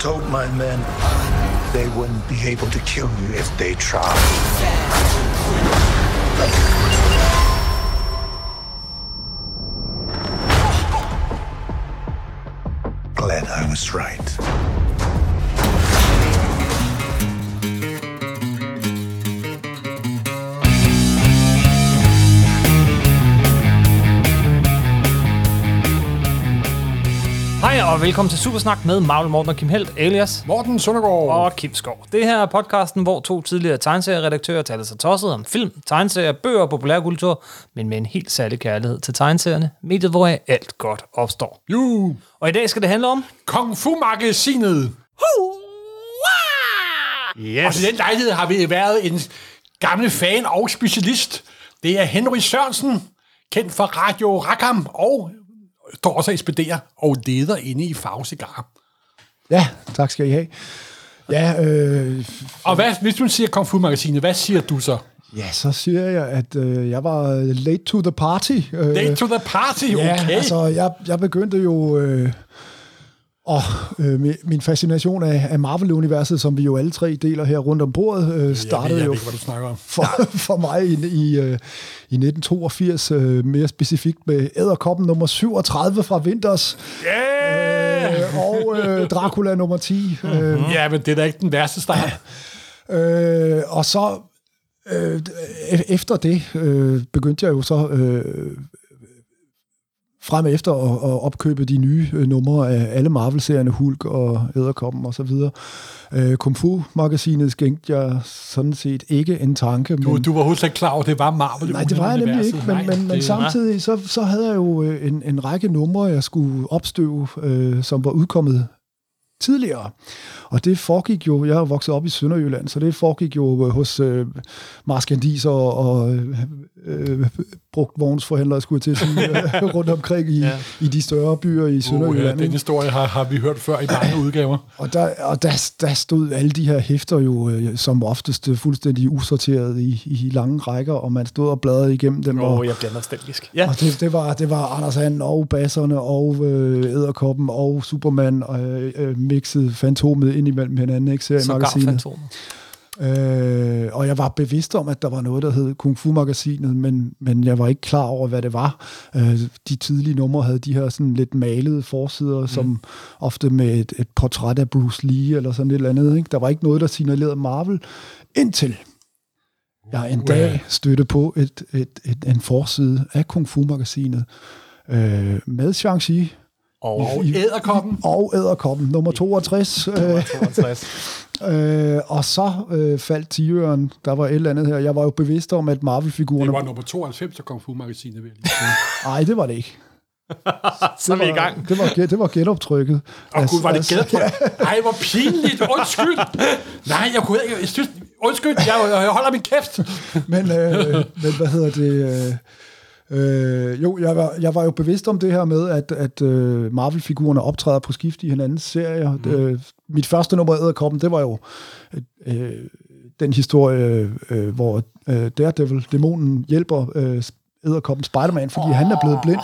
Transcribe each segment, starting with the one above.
told my men they wouldn't be able to kill you if they tried. Og velkommen til Supersnak med Marvel Morten og Kim Helt, alias Morten Søndergaard. og Kim Skov. Det her er podcasten, hvor to tidligere tegneserieredaktører taler sig tosset om film, tegneserier, bøger og populærkultur, men med en helt særlig kærlighed til tegneserierne, mediet hvor alt godt opstår. Jo. Og i dag skal det handle om... Kung Fu-magasinet. Yes. Og til den lejlighed har vi været en gammel fan og specialist. Det er Henry Sørensen, kendt for Radio Rakam, og står også ekspederer og leder inde i Farve Cigar. Ja, tak skal I have. Ja, øh, Og hvad, hvis du siger Kung Fu-magasinet, hvad siger du så? ja, så siger jeg, at øh, jeg var late to the party. Øh, Late to the party, Ja, okay. altså, jeg, jeg begyndte jo... Øh, og øh, min- fascination af, af Marvel-universet, som vi jo alle tre deler her rundt om bordet, øh, startede jeg ved jo ikke, hvad du snakker om. for, for mig i, i, øh, i 1982, øh, mere specifikt med Æderkoppen nummer 37 fra Vinters, Yeah! øh, og øh, Dracula nummer 10. Øh, Ja, men det er da ikke den værste start. Øh, og så øh, e- efter det øh, begyndte jeg jo så øh, frem efter at, at opkøbe de nye øh, numre af alle Marvel-serierne, Hulk og Æderkoppen og så videre. Øh, Kung Fu-magasinet skænkte jeg sådan set ikke en tanke. Du, men, du var ikke klar over, at det var Marvel. Nej, det var jeg nemlig ikke, men, men, men det, samtidig så, så havde jeg jo øh, en, en række numre, jeg skulle opstøve, øh, som var udkommet tidligere. Og det foregik jo, jeg er vokset op i Sønderjylland, så det foregik jo øh, hos øh, Marskandiser og, og øh, øh, brugtvognsforhandlere, skulle jeg til at sige, øh, rundt omkring i, Ja. i de større byer i Uh, ja, Sønderjylland. den historie har, har vi hørt før i mange udgaver. Og, der, og der, der stod alle de her hæfter jo øh, som oftest fuldstændig usorteret i, i lange rækker, og man stod og bladrede igennem dem. og, Åh, jeg bliver nostalgisk. Ja. Og det, det, var, det var Anders And og Basserne og øh, Æderkoppen og Superman og øh, mixet fantomet ind imellem hinanden, ikke? Sågar Seriemagasinet. fantomer. Øh, og jeg var bevidst om, at der var noget, der hed Kung Fu-magasinet, men, men jeg var ikke klar over, hvad det var. Øh, de tidlige numre havde de her sådan lidt malede forsider, mm. som ofte med et, et portræt af Bruce Lee eller sådan et eller andet. Ikke? Der var ikke noget, der signalerede Marvel, indtil jeg en dag stødte på et, et, et, en forside af Kung Fu-magasinet øh, med Shang-Chi Og æderkoppen. og Æderkoppen, nummer 62. Øh, 62. Øh, og så øh, faldt tiøren. Der var et eller andet her. Jeg var jo bevidst om, at Det Marvel-figurerne... var nummer 92 af Kung Fu-magasinet, sige. Nej, det var det ikke. Så er vi i var, gang. Det var, det var genoptrykket. Åh gud, var det Altså, gæt på? Ej, hvor pinligt. Undskyld. Nej, jeg kunne ikke. Jeg synes, undskyld, jeg, jeg holder min kæft. Men, øh, men hvad hedder det... Øh, Øh, jo, jeg var, jeg var jo bevidst om det her med, at, at øh, Marvel-figurerne optræder på skift i hinandens serier. Mm. Øh, mit første nummer af Æderkoppen, det var jo øh, den historie, øh, hvor øh, Daredevil, dæmonen, hjælper øh, Æderkoppen Spider-Man, fordi oh, han er blevet blind.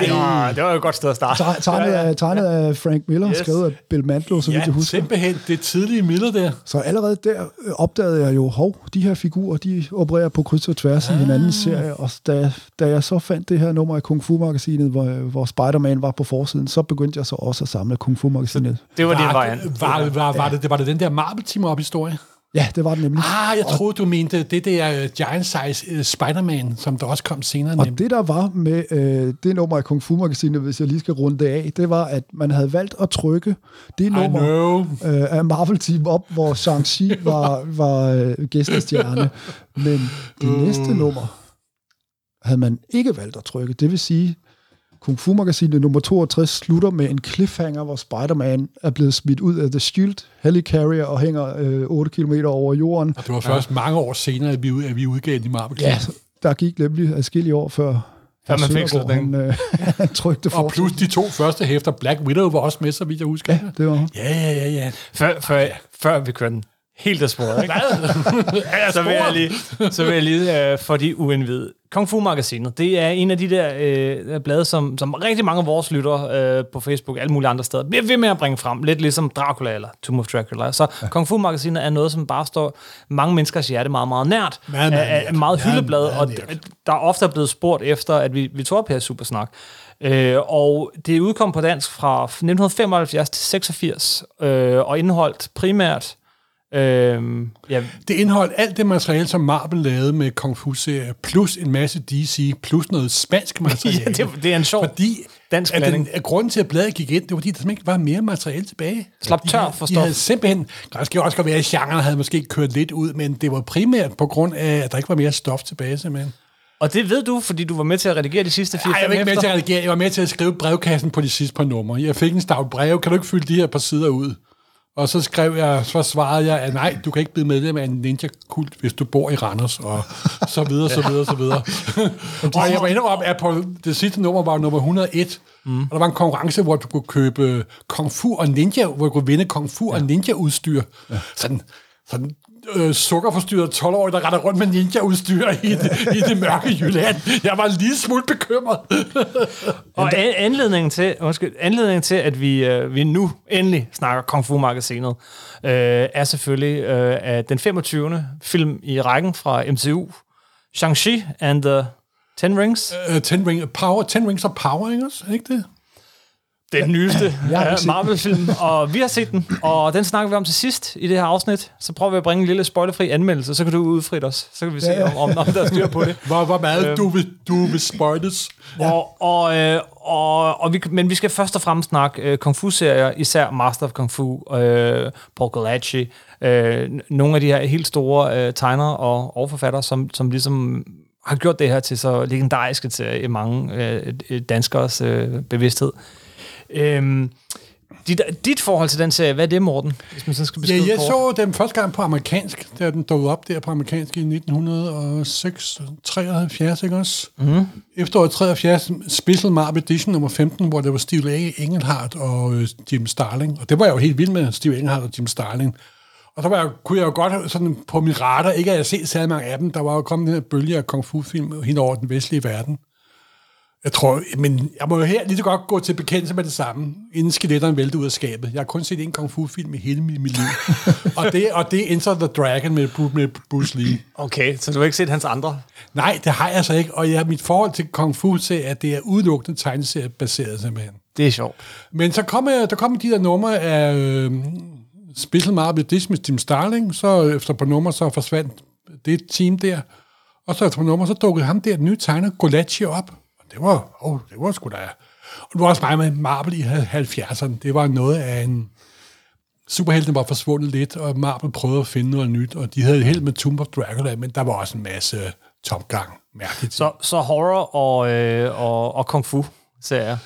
Det var, det var jo et godt sted at starte. Teg- Tegnet, af, tegnet af Frank Miller, Yes. skrevet af Bill Mantlo, så vidt jeg Ja, husker. simpelthen det tidlige Miller der. Så allerede der øh, opdagede jeg jo, hov, de her figurer, de opererer på kryds og tværs ah. i hinandens serie. Og da, da jeg så fandt det her nummer af Kung Fu-magasinet, hvor, hvor Spider-Man var på forsiden, så begyndte jeg så også at samle Kung Fu-magasinet. Det var din Var, var, var, var, var, det, det, var det den der Marvel Team Up historie? Ja, det var det nemlig. Ah, jeg troede, du mente det der uh, Giant Size uh, Spider-Man, som der også kom senere. Og nemlig. det, der var med øh, det nummer af Kung Fu-magasinet, hvis jeg lige skal runde det af, det var, at man havde valgt at trykke det I nummer øh, af Marvel Team op, hvor Shang-Chi var, var øh, gæstestjerne. Men det Uh. næste nummer havde man ikke valgt at trykke. Det vil sige, Kung Fu-magasinet nummer 62 slutter med en cliffhanger, hvor Spider-Man er blevet smidt ud af The Shield Helicarrier og hænger øh, 8 km over jorden. Og det var først ja. mange år senere, at vi, ud- at vi udgav de Marvel Ja, der gik nemlig adskillige år før, Før man fik Søndergaard, han, øh, han trykte Og plus de to første hæfter. Black Widow var også med, så vidt jeg husker. Ja, det var ja, ja, ja. ja. Før, før, før vi kører den helt af sporet, ikke? så vil jeg lige, så vil jeg lige øh, for de uindvidede. Kung Fu Magasinet, det er en af de der øh, blade, som, som rigtig mange af vores lyttere øh, på Facebook, alle mulige andre steder, bliver ved med at bringe frem. Lidt ligesom Dracula eller Tomb of Dracula. Så ja. Kung Fu Magasinet er noget, som bare står mange menneskers hjerte meget, meget nært. Meget, meget Er- meget hyldeblad, meget og nært. d- der er ofte blevet spurgt efter, at vi, vi tog op her i Supersnak. Øh, og det udkom på dansk fra 1975 til 86, øh, og indeholdt primært øh, ja, Det indeholdt alt det materiale, som Marvel lavede med Kung Fu-serier, plus en masse DC, plus noget spansk materiale. Ja, det- det er en sjov Fordi dansk at den, at grunden til, at bladet gik ind, det var fordi, der simpelthen ikke var mere materiale tilbage. Slap De tør for De stof. havde simpelthen, det skal også godt være, at genren havde måske kørt lidt ud, men det var primært på grund af, at der ikke var mere stof tilbage, simpelthen. Og det ved du, fordi du var med til at redigere de sidste fire Nej, jeg var ikke med efter. til at redigere. Jeg var med til at skrive brevkassen på de sidste par numre. Jeg fik en stavt brev. Kan du ikke fylde de her par sider ud? Og så skrev jeg, så svarede jeg, at nej, du kan ikke blive medlem af en ninja-kult, hvis du bor i Randers, og så videre, så videre, så videre. og jeg var indrømme, at på det sidste nummer var nummer 101, mm. og der var en konkurrence, hvor du kunne købe kung fu og ninja, hvor du kunne vinde kung fu og ninja-udstyr. Sådan, sådan øh, sukkerforstyrret 12-årig, der retter rundt med ninja-udstyr i det, i det mørke Jylland. Jeg var lige smule bekymret. Og an- anledningen til, undskyld, anledningen til, at vi, øh, vi nu endelig snakker Kung Fu-magasinet, øh, er selvfølgelig øh, at den 25. film i rækken fra MCU, Shang-Chi and the Ten Rings. Uh, ten, ring power, ten Rings of Power, ikke også? Er ikke det? Den nyeste set Marvel-film, og vi har set den, og den snakker vi om til sidst i det her afsnit. Så prøver vi at bringe en lille spoilerfri anmeldelse, så kan du udfrit os. Så kan vi se, Ja, ja. om, om, der er styr på det. Hvor, hvor meget Øhm. du vil, du vil spoilers. Og, og, øh, og, og vi, men vi skal først og fremmest snakke øh, kung fu-serier, især Master of Kung Fu, øh, Paul Gulaci, øh, nogle af de her helt store øh, tegnere og overforfattere, som, som ligesom har gjort det her til så legendarisk et serie i mange øh, danskers øh, bevidsthed. Øhm, dit, dit forhold til den serie, hvad er det, Morten? Hvis man sådan skal Ja, beskrive jeg kort? så den første gang på amerikansk, da den dukkede op der på amerikansk i 1906, 73, ikke også? Mm. Efteråret 73, Special Marvel Edition nummer 15, hvor der var Steve A. Engelhardt og øh, Jim Starling. Og det var jeg jo helt vild med, Steve Engelhardt og Jim Starling. Og så var jeg, kunne jeg jo godt sådan på min radar, ikke at jeg set særlig mange af dem, der var jo kommet den her bølge af kung fu-film hen over den vestlige verden. Jeg tror, men jeg må jo her lige så godt gå til bekendelse med det samme, inden skeletterne vælter ud af skabet. Jeg har kun set en kung fu-film i hele mit, mit liv. og, det, og det er Enter the Dragon med, med Bruce Lee. Okay, så du har ikke set hans andre? Nej, det har jeg så ikke. Og jeg, mit forhold til kung fu er, at det er udelukkende tegneseriebaseret simpelthen. Det er sjovt. Men så kom, der kom de der numre af øh, Special Marvel med Tim Starling, så efter på nummer, så forsvandt det team der, og så efter på nummer, så dukkede ham der, den nye tegner, Golachi op. Det var, oh, det var sgu da... Og det var også mig med Marvel i 70'erne. Det var noget af en... Superheltene var forsvundet lidt, og Marvel prøvede at finde noget nyt, og de havde held med Tomb of Dracula, men der var også en masse tomgang. Mærkeligt. Så, så horror og, øh, og, og kung fu serier.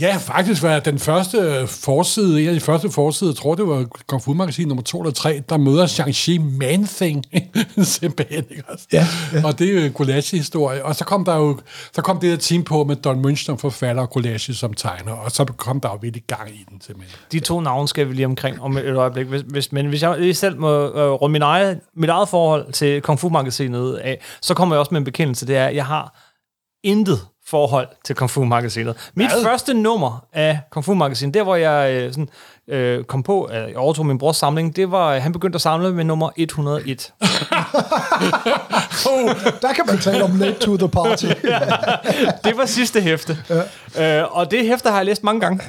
Ja, faktisk var den første forside, en af de første forsider, jeg tror det var Kung Fu Magasin nummer 2 eller 3, der møder Shang-Chi Man-Thing, simpelthen, ikke også? Ja, ja. Og det er jo en Gulashi-historie. Og så kom der jo, så kom det der team på med Don Munch som forfatter og Gulashi som tegner, og så kom der jo virkelig gang i den, simpelthen. De to navne skal vi lige omkring om et øjeblik. Hvis, hvis, men hvis jeg lige selv må øh, runde min eget, mit eget forhold til Kung Fu-magasinet af, så kommer jeg også med en bekendelse. Det er, at jeg har intet forhold til Kung Fu-magasinet. Mit Hvad? første nummer af Kung Fu-magasinet, der hvor jeg øh, sådan, øh, kom på, at jeg overtog min brors samling, det var, han begyndte at samle med nummer 101. Der kan man tale om late to the party. det var sidste hæfte. Ja. Øh, og det hæfte har jeg læst mange gange.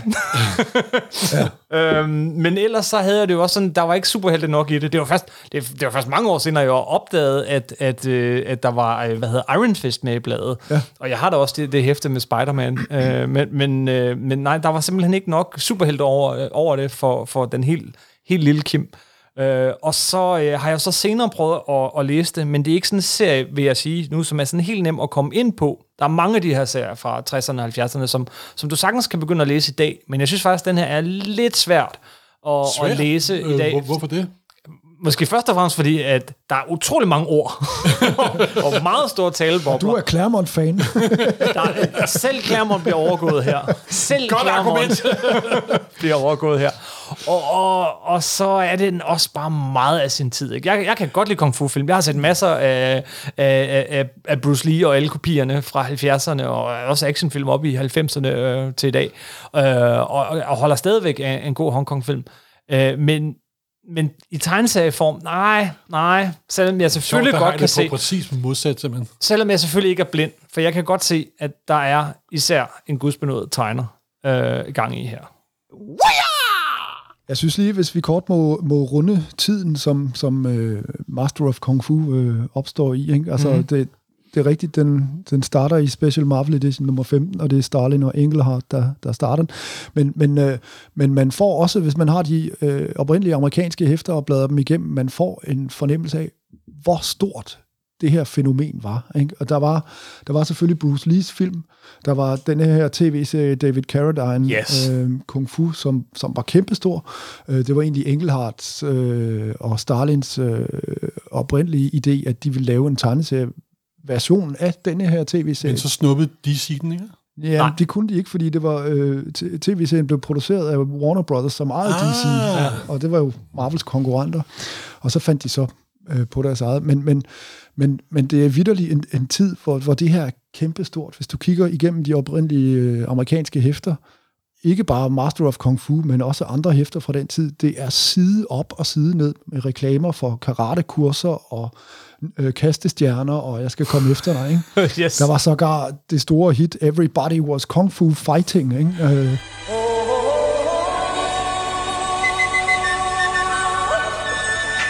ja. øhm, men ellers så havde jeg det jo også sådan, der var ikke superhelte nok i det. Det var først, det, det var først mange år senere, jeg opdagede, at, at, øh, at der var, øh, hvad hedder Iron Fist med i bladet. Ja. Og jeg har da også det, det hæfte med Spider-Man. øh, men, men, øh, men nej, der var simpelthen ikke nok superhelte over, øh, over det for, for den helt, helt lille Kim. Øh, og så øh, har jeg så senere prøvet at, at læse det, men det er ikke sådan en serie, vil jeg sige, nu som er sådan helt nem at komme ind på. Der er mange af de her serier fra 60'erne og 70'erne, som, som du sagtens kan begynde at læse i dag, men jeg synes faktisk, at den her er lidt svært at, at læse i dag. Øh, hvor, hvorfor det? Måske først og fremmest fordi, at der er utrolig mange ord, og meget store talebobler. Du er Claremont-fan. Der er, selv Claremont bliver overgået her. Selv Godt Claremont bliver overgået her. Og, og, og så er den også bare meget af sin tid. Ikke? Jeg, jeg kan godt lide kung fu-film. Jeg har set masser af, af, af, af Bruce Lee og alle kopierne fra 70'erne, og også actionfilm op i 90'erne øh, til i dag, øh, og, og holder stadigvæk en, en god Hongkong-film. Øh, men men i tegneserieform, nej, nej. Selvom jeg selvfølgelig godt kan se, præcis modsat, simpelthen. selvom jeg selvfølgelig ikke er blind, for jeg kan godt se, at der er især en gudsbenået tegner øh, gang i her. Jeg synes lige, hvis vi kort må, må runde tiden, som, som øh, Master of Kung Fu øh, opstår i. Ikke? Altså, Mhm. mm. det, det er rigtigt, den, den starter i Special Marvel Edition nummer 15, og det er Starlin og Engelhardt, der, der starter den. Men, men, øh, men man får også, hvis man har de øh, oprindelige amerikanske hæfter og bladrer dem igennem, man får en fornemmelse af, hvor stort det her fænomen var. Ikke? Og der var, der var selvfølgelig Bruce Lees film, der var den her tv-serie David Carradine, Yes. øh, Kung Fu, som, som var kæmpestor. Øh, det var egentlig Engelhardts øh, og Starlins øh, oprindelige idé, at de ville lave en tegneserie version af denne her tv-serie. Men så snuppede DC den, ikke? Ja, Nej. det kunne de ikke, fordi det var øh, tv-serien blev produceret af Warner Brothers, som ejede Ah. DC, ja, og det var jo Marvels konkurrenter. Og så fandt de så øh, på deres eget. Men, men, men, men det er vidderlig en, en tid, hvor, hvor det her er kæmpestort. Hvis du kigger igennem de oprindelige øh, amerikanske hæfter, ikke bare Master of Kung Fu, men også andre hæfter fra den tid, det er side op og side ned med reklamer for karatekurser og øh, kastestjerner, og jeg skal komme efter dig, ikke? yes. Der var sågar det store hit Everybody Was Kung Fu Fighting. Ikke? Øh,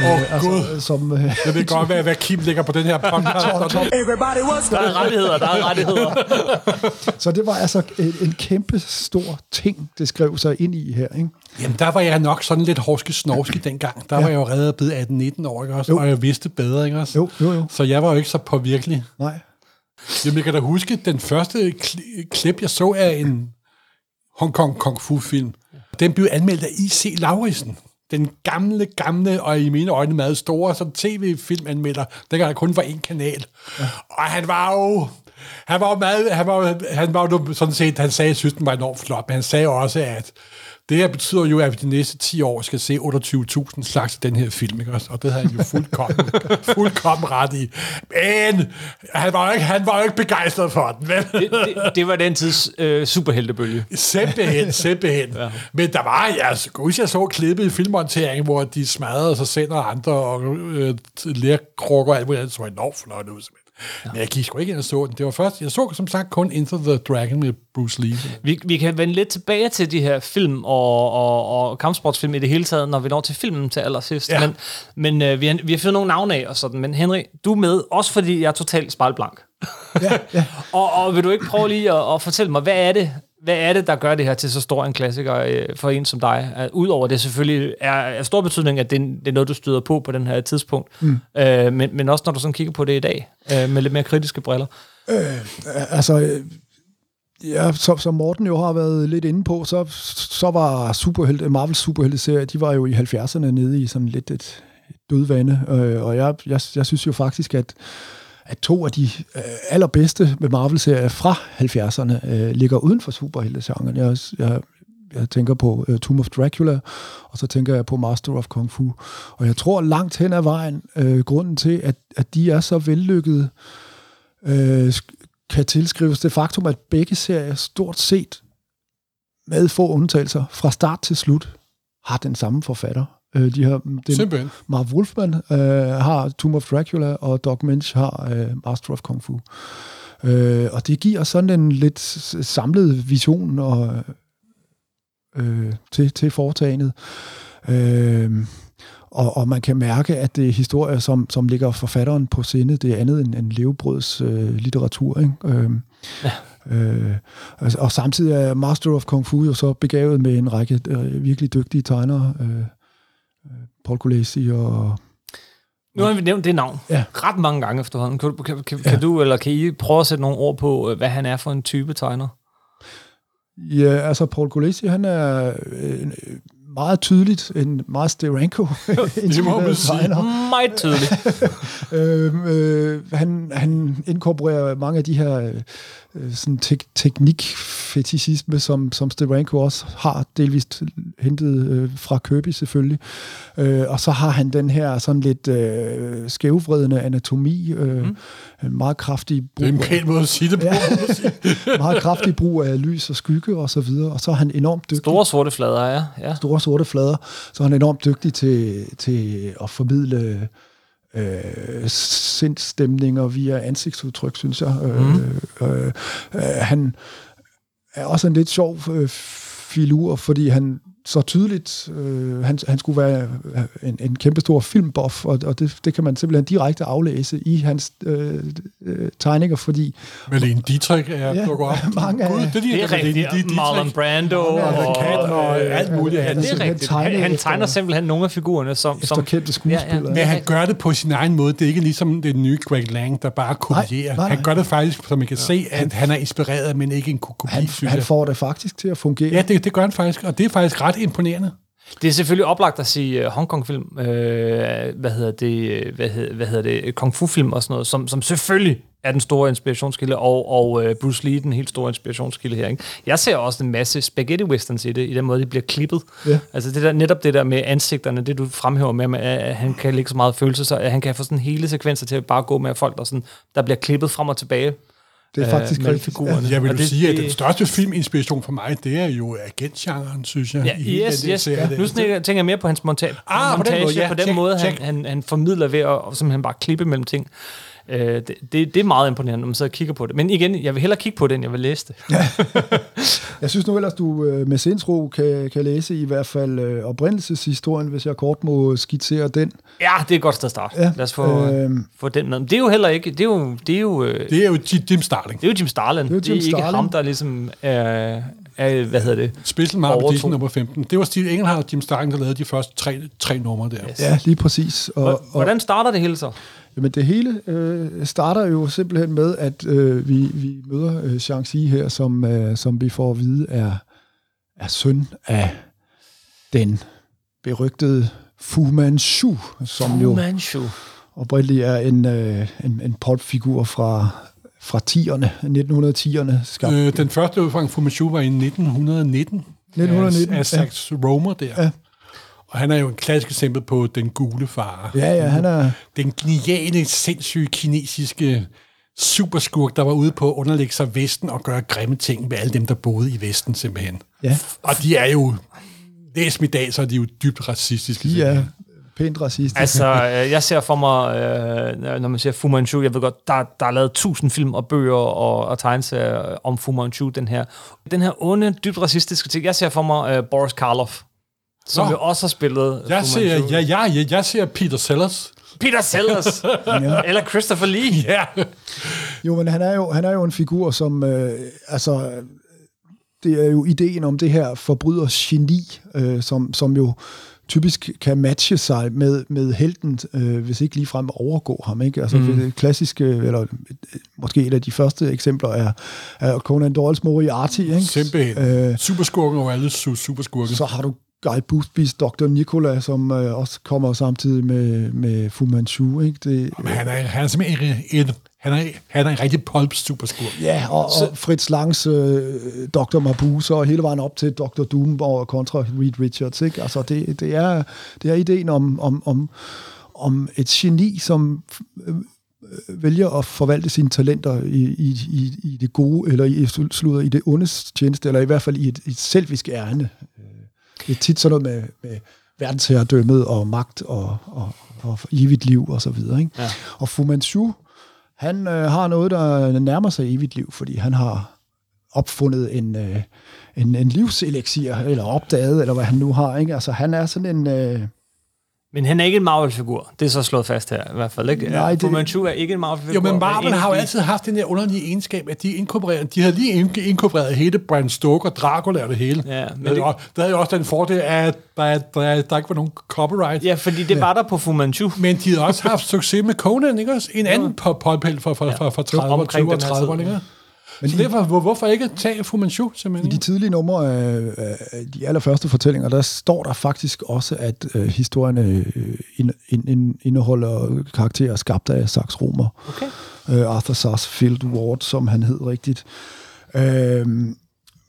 Åh, oh, altså, gud. som, øh, Jeg ved godt, hvad, hvad Kim lægger på den her podcast. Der er rettigheder, der er rettigheder. så det var altså en, en kæmpe stor ting, det skrev sig ind i her. Ikke? Jamen, der var jeg nok sådan lidt horske snorske dengang. Der var jeg jo reddet blevet 18-19 år, ikke også? Jo. Og jeg vidste bedre, ikke også? Jo, jo, jo. Så jeg var jo ikke så påvirkelig. Nej. Jamen, jeg kan da huske, den første kli- klip, jeg så af en Hong Kong Kung Fu-film, den blev anmeldt af I.C. Lauritsen. Den gamle, gamle, og i mine øjne meget store, sådan tv-filmanmelder, der kun var én kanal. Ja. Og han var jo... Han var jo meget, han var, han var jo sådan set, han sagde, at synes, den var enormt flot, men han sagde også, at det her betyder jo, at vi de næste 10 år skal se 28.000 slags den her film, ikke? Og det havde han jo fuldkommen, fuldkommen ret i. Men han var jo ikke, han var jo ikke begejstret for den, vel? Det, det, det var den tids øh, superheltebølge. Simpelthen, simpelthen. ja. Men der var, altså, gud, jeg så klippet i filmmonteringen, hvor de smadrede sig selv og andre, og øh, lærkrukker og alt muligt, andet, så var enormt flot ud. Ja. Men jeg gik sgu ikke ind og så den. Det var først, jeg så som sagt kun Into the Dragon med Bruce Lee. Vi, vi kan vende lidt tilbage til de her film og, og, og kampsportsfilm i det hele taget, når vi når til filmen til allersidst. Ja. Men, men øh, vi, har, vi har fået nogle navne af og sådan. Men Henrik, du er med, også fordi jeg er totalt spejlblank. Ja, ja. Og, og vil du ikke prøve lige at, at fortælle mig, hvad er det, hvad er det, der gør det her til så stor en klassiker øh, for en som dig? Udover det selvfølgelig er af stor betydning, at det, er- det er noget, du støder på på den her tidspunkt. Mm. Uh, men, men også når du sådan kigger på det i dag, uh, med lidt mere kritiske briller. Altså, øh, ja, som, som Morten jo har været lidt inde på, så, så var superhelte, Marvels superhelte-serie, de var jo i 70'erne nede i sådan lidt et dødvande, øh, og jeg, jeg, jeg synes jo faktisk, at at to af de øh, allerbedste med Marvel-serier fra 70'erne øh, ligger uden for superheltegenren. Jeg, jeg, jeg tænker på øh, Tomb of Dracula, og så tænker jeg på Master of Kung Fu. Og jeg tror langt hen ad vejen, øh, grunden til, at, at de er så vellykkede, øh, kan tilskrives det faktum, at begge serier stort set, med få undtagelser, fra start til slut, har den samme forfatter. Øh, de har, den, Simpelthen. Marv Wolfman øh, har Tomb of Dracula, og Doc Minch har øh, Master of Kung Fu. Øh, og det giver sådan en lidt samlet vision og, øh, til, til foretagendet. Øh, og, og man kan mærke, at det er historier, som, som ligger forfatteren på sinde. Det er andet end, end levebrøds øh, litteratur. Ikke? Øh, ja. øh, altså, og samtidig er Master of Kung Fu jo så begavet med en række øh, virkelig dygtige tegnere. Øh, Paul Kulesi og... Nu har vi nævnt det navn Ja. ret mange gange efterhånden. Kan, du- kan, kan, kan du eller kan I prøve at sætte nogle ord på, øh, hvad han er for en type tegner? Ja, altså Paul Kulesi, han er øh, meget tydeligt en meget steranko Det må man sige. Meget tydeligt. øh, øh, han, han inkorporerer mange af de her øh, sådan tek- teknikfetisisme, som, som Steranko også har, delvist hentet øh, fra Kirby selvfølgelig. Øh, og så har han den her sådan lidt øh, skævvridende anatomi, øh, mm. en meget kraftig brug, Det er en pæn måde at sige det på. ja, meget kraftig brug af lys og skygge og så videre. Og så er han enormt dygtig Store sorte flader, ja. ja. store sorte flader, så er han enormt dygtig til, til at formidle øh, sindstemninger via ansigtsudtryk, synes jeg. Mm. Øh, øh, han er også en lidt sjov øh, filur, fordi han så tydeligt, øh, han, han skulle være en, en kæmpestor filmbuff, og, og det, det kan man simpelthen direkte aflæse i hans øh, øh, tegninger, fordi Malene Dietrich er Ja, ja, dukker op. mange af- Gud, det, Det er rigtigt. Dietrich. Marlon Brando og, og... Kat og alt muligt Ja, andet. det er rigtigt. Han, han efter- tegner simpelthen nogle af figurerne, som... efter som kendte skuespillere. Ja, ja. Men han gør det på sin egen måde. Det er ikke ligesom det nye Greg Lang, der bare kopierer. nej, nej. Han gør det faktisk, så man kan se, at han er inspireret, men ikke en ko- kopi, han, han får det faktisk til at fungere. Ja, det, det gør han faktisk, og det er faktisk ret imponerende. Det er selvfølgelig oplagt at sige uh, Hongkong-film, øh, hvad hedder det, øh, hvad hedder, hvad hedder det, kung fu-film og sådan noget, som, som selvfølgelig er den store inspirationskilde, og, og uh, Bruce Lee den helt store inspirationskilde her. Ikke? Jeg ser også en masse spaghetti westerns i det, i den måde, de bliver klippet. Ja. Altså det der, netop det der med ansigterne, det du fremhæver med, at han kan lægge så meget følelse, så at han kan få sådan hele sekvenser til at bare gå med folk, der, sådan, der bliver klippet frem og tilbage. Det er faktisk mellem rigtigt. figurerne. Jeg vil jo det- sige, at den største filminspiration for mig, det er jo agentgenren, synes jeg. Ja, i yes, den yes. serie. Nu tænker tænker jeg mere på hans monta- Ah, på den montage, måde, ja. på den Check, måde, han, check. han, han formidler ved at og simpelthen bare klippe mellem ting. Øh, det, det, det er meget imponerende, når man sidder og kigger på det. Men igen, jeg vil hellere kigge på det, end jeg vil læse det. Jeg synes nu ellers, du øh, med sindsro kan, kan læse i hvert fald øh, oprindelseshistorien, hvis jeg kort må skitsere den. Ja, det er et godt sted at starte. Ja, Lad os få, øh, øhm. få den med. Men det er jo heller ikke... Det er jo, det er jo, øh, Det er jo Jim Starling. det er jo Jim Starlin. Det er jo Det er, Jim ikke ham, der ligesom er... er hvad hedder det? Special Marvel Overtog. Edition nummer 15. Det var Steve Engelhardt og Jim Starling, der lavede de første tre, tre numre der. Yes. Ja, lige præcis. Og, og, Hvordan starter det hele så? jamen, det hele øh, starter jo simpelthen med, at øh, vi, vi møder øh, Shang-Chi her, som, øh, som vi får at vide er, er søn af den berygtede Fu Manchu, som jo Manchu. oprindeligt er en, øh, en, en pulpfigur fra, fra 10'erne, 1910'erne, skabt Øh, den første udfang Fu Manchu var i 1919. 1919, Af, af Sax Romer der. Ja. Og han er jo en klassisk eksempel på den gule far. Ja, ja, han er... Den geniale, sindssyge kinesiske superskurk, der var ude på at underlægge sig Vesten og gøre grimme ting med alle dem, der boede i Vesten simpelthen. Ja, Og de er jo, læs i dag, så er de jo dybt racistiske. simpelthen. Pænt racistiske. Altså, øh, jeg ser for mig, øh, når man siger Fu Manchu, jeg ved godt, der, der er lavet tusind film og bøger og, og tegneserier om Fu Manchu, den her. Den her onde, dybt racistiske ting. Jeg ser for mig øh, Boris Karloff, som Nå. jo også har spillet Jeg Fu ser, Manchu. ja, ja, ja, jeg ser Peter Sellers. Peter Sellers, eller Christopher Lee. Ja. Jo, men han er jo, han er jo en figur, som... Øh, altså, det er jo ideen om det her forbryders-geni, øh, som, som jo typisk kan matche sig med, med helten, øh, hvis ikke ligefrem overgå ham. Ikke? Altså, mm. det klassiske, eller øh, måske et af de første eksempler, er, er Conan Doyle's Moriarty. Ikke? Simpelthen. Øh, Superskurken over alle su- superskurke. så har du Guy Boothbys Dr. Nicola, som øh, også kommer samtidig med, med Fu Manchu. Ikke? Det, Men han er, han er simpelthen en, en, han er, han er en rigtig pulp superskurk. Ja, og, og Fritz Langs øh, Dr. Mabuse, og hele vejen op til Dr. Doom og kontra Reed Richards. Ikke? Altså, det, det, er, det er ideen om, om, om, om et geni, som øh, vælger at forvalte sine talenter i, i, i, i det gode, eller i, slutter, i det ondes tjeneste, eller i hvert fald i et, et selvisk ærne. Det er tit sådan noget med, med verdensherredømmet og magt og, og, og evigt liv og så videre. Ikke? Ja. Og Fu Manchu, han øh, har noget, der nærmer sig evigt liv, fordi han har opfundet en, øh, en, en livseleksir, eller opdaget, eller hvad han nu har. Ikke? Altså, han er sådan en... Øh, Men han er ikke en Marvel-figur. Det er så slået fast her, i hvert fald. Ikke? Nej, det- Fu Manchu er ikke en Marvel-figur. Jo, men Marvel har jo altid haft den der underlige egenskab, at de inkorporerer, de har lige in- inkorporeret hele Bram Stoker, Dracula og det hele. Ja, men men det, der havde jo også den fordel, at der, der, der ikke var nogen copyright. Ja, fordi det var der på Fu Manchu. Men de har også haft succes med Conan, ikke også? En anden ja. påpæld fra, fra, fra, fra 30'erne, omkring 20'erne og den her 30'erne, tid. ikke? Men Så de- derfor, hvor, hvorfor ikke tage Fu Manchu, I simpelthen? de tidlige numre af, af de allerførste fortællinger, der står der faktisk også, at øh, historierne øh, ind, ind, ind, indeholder karakterer skabt af Sax Romer. Okay. øh, Arthur Sarsfield Ward, som han hed rigtigt. Øh,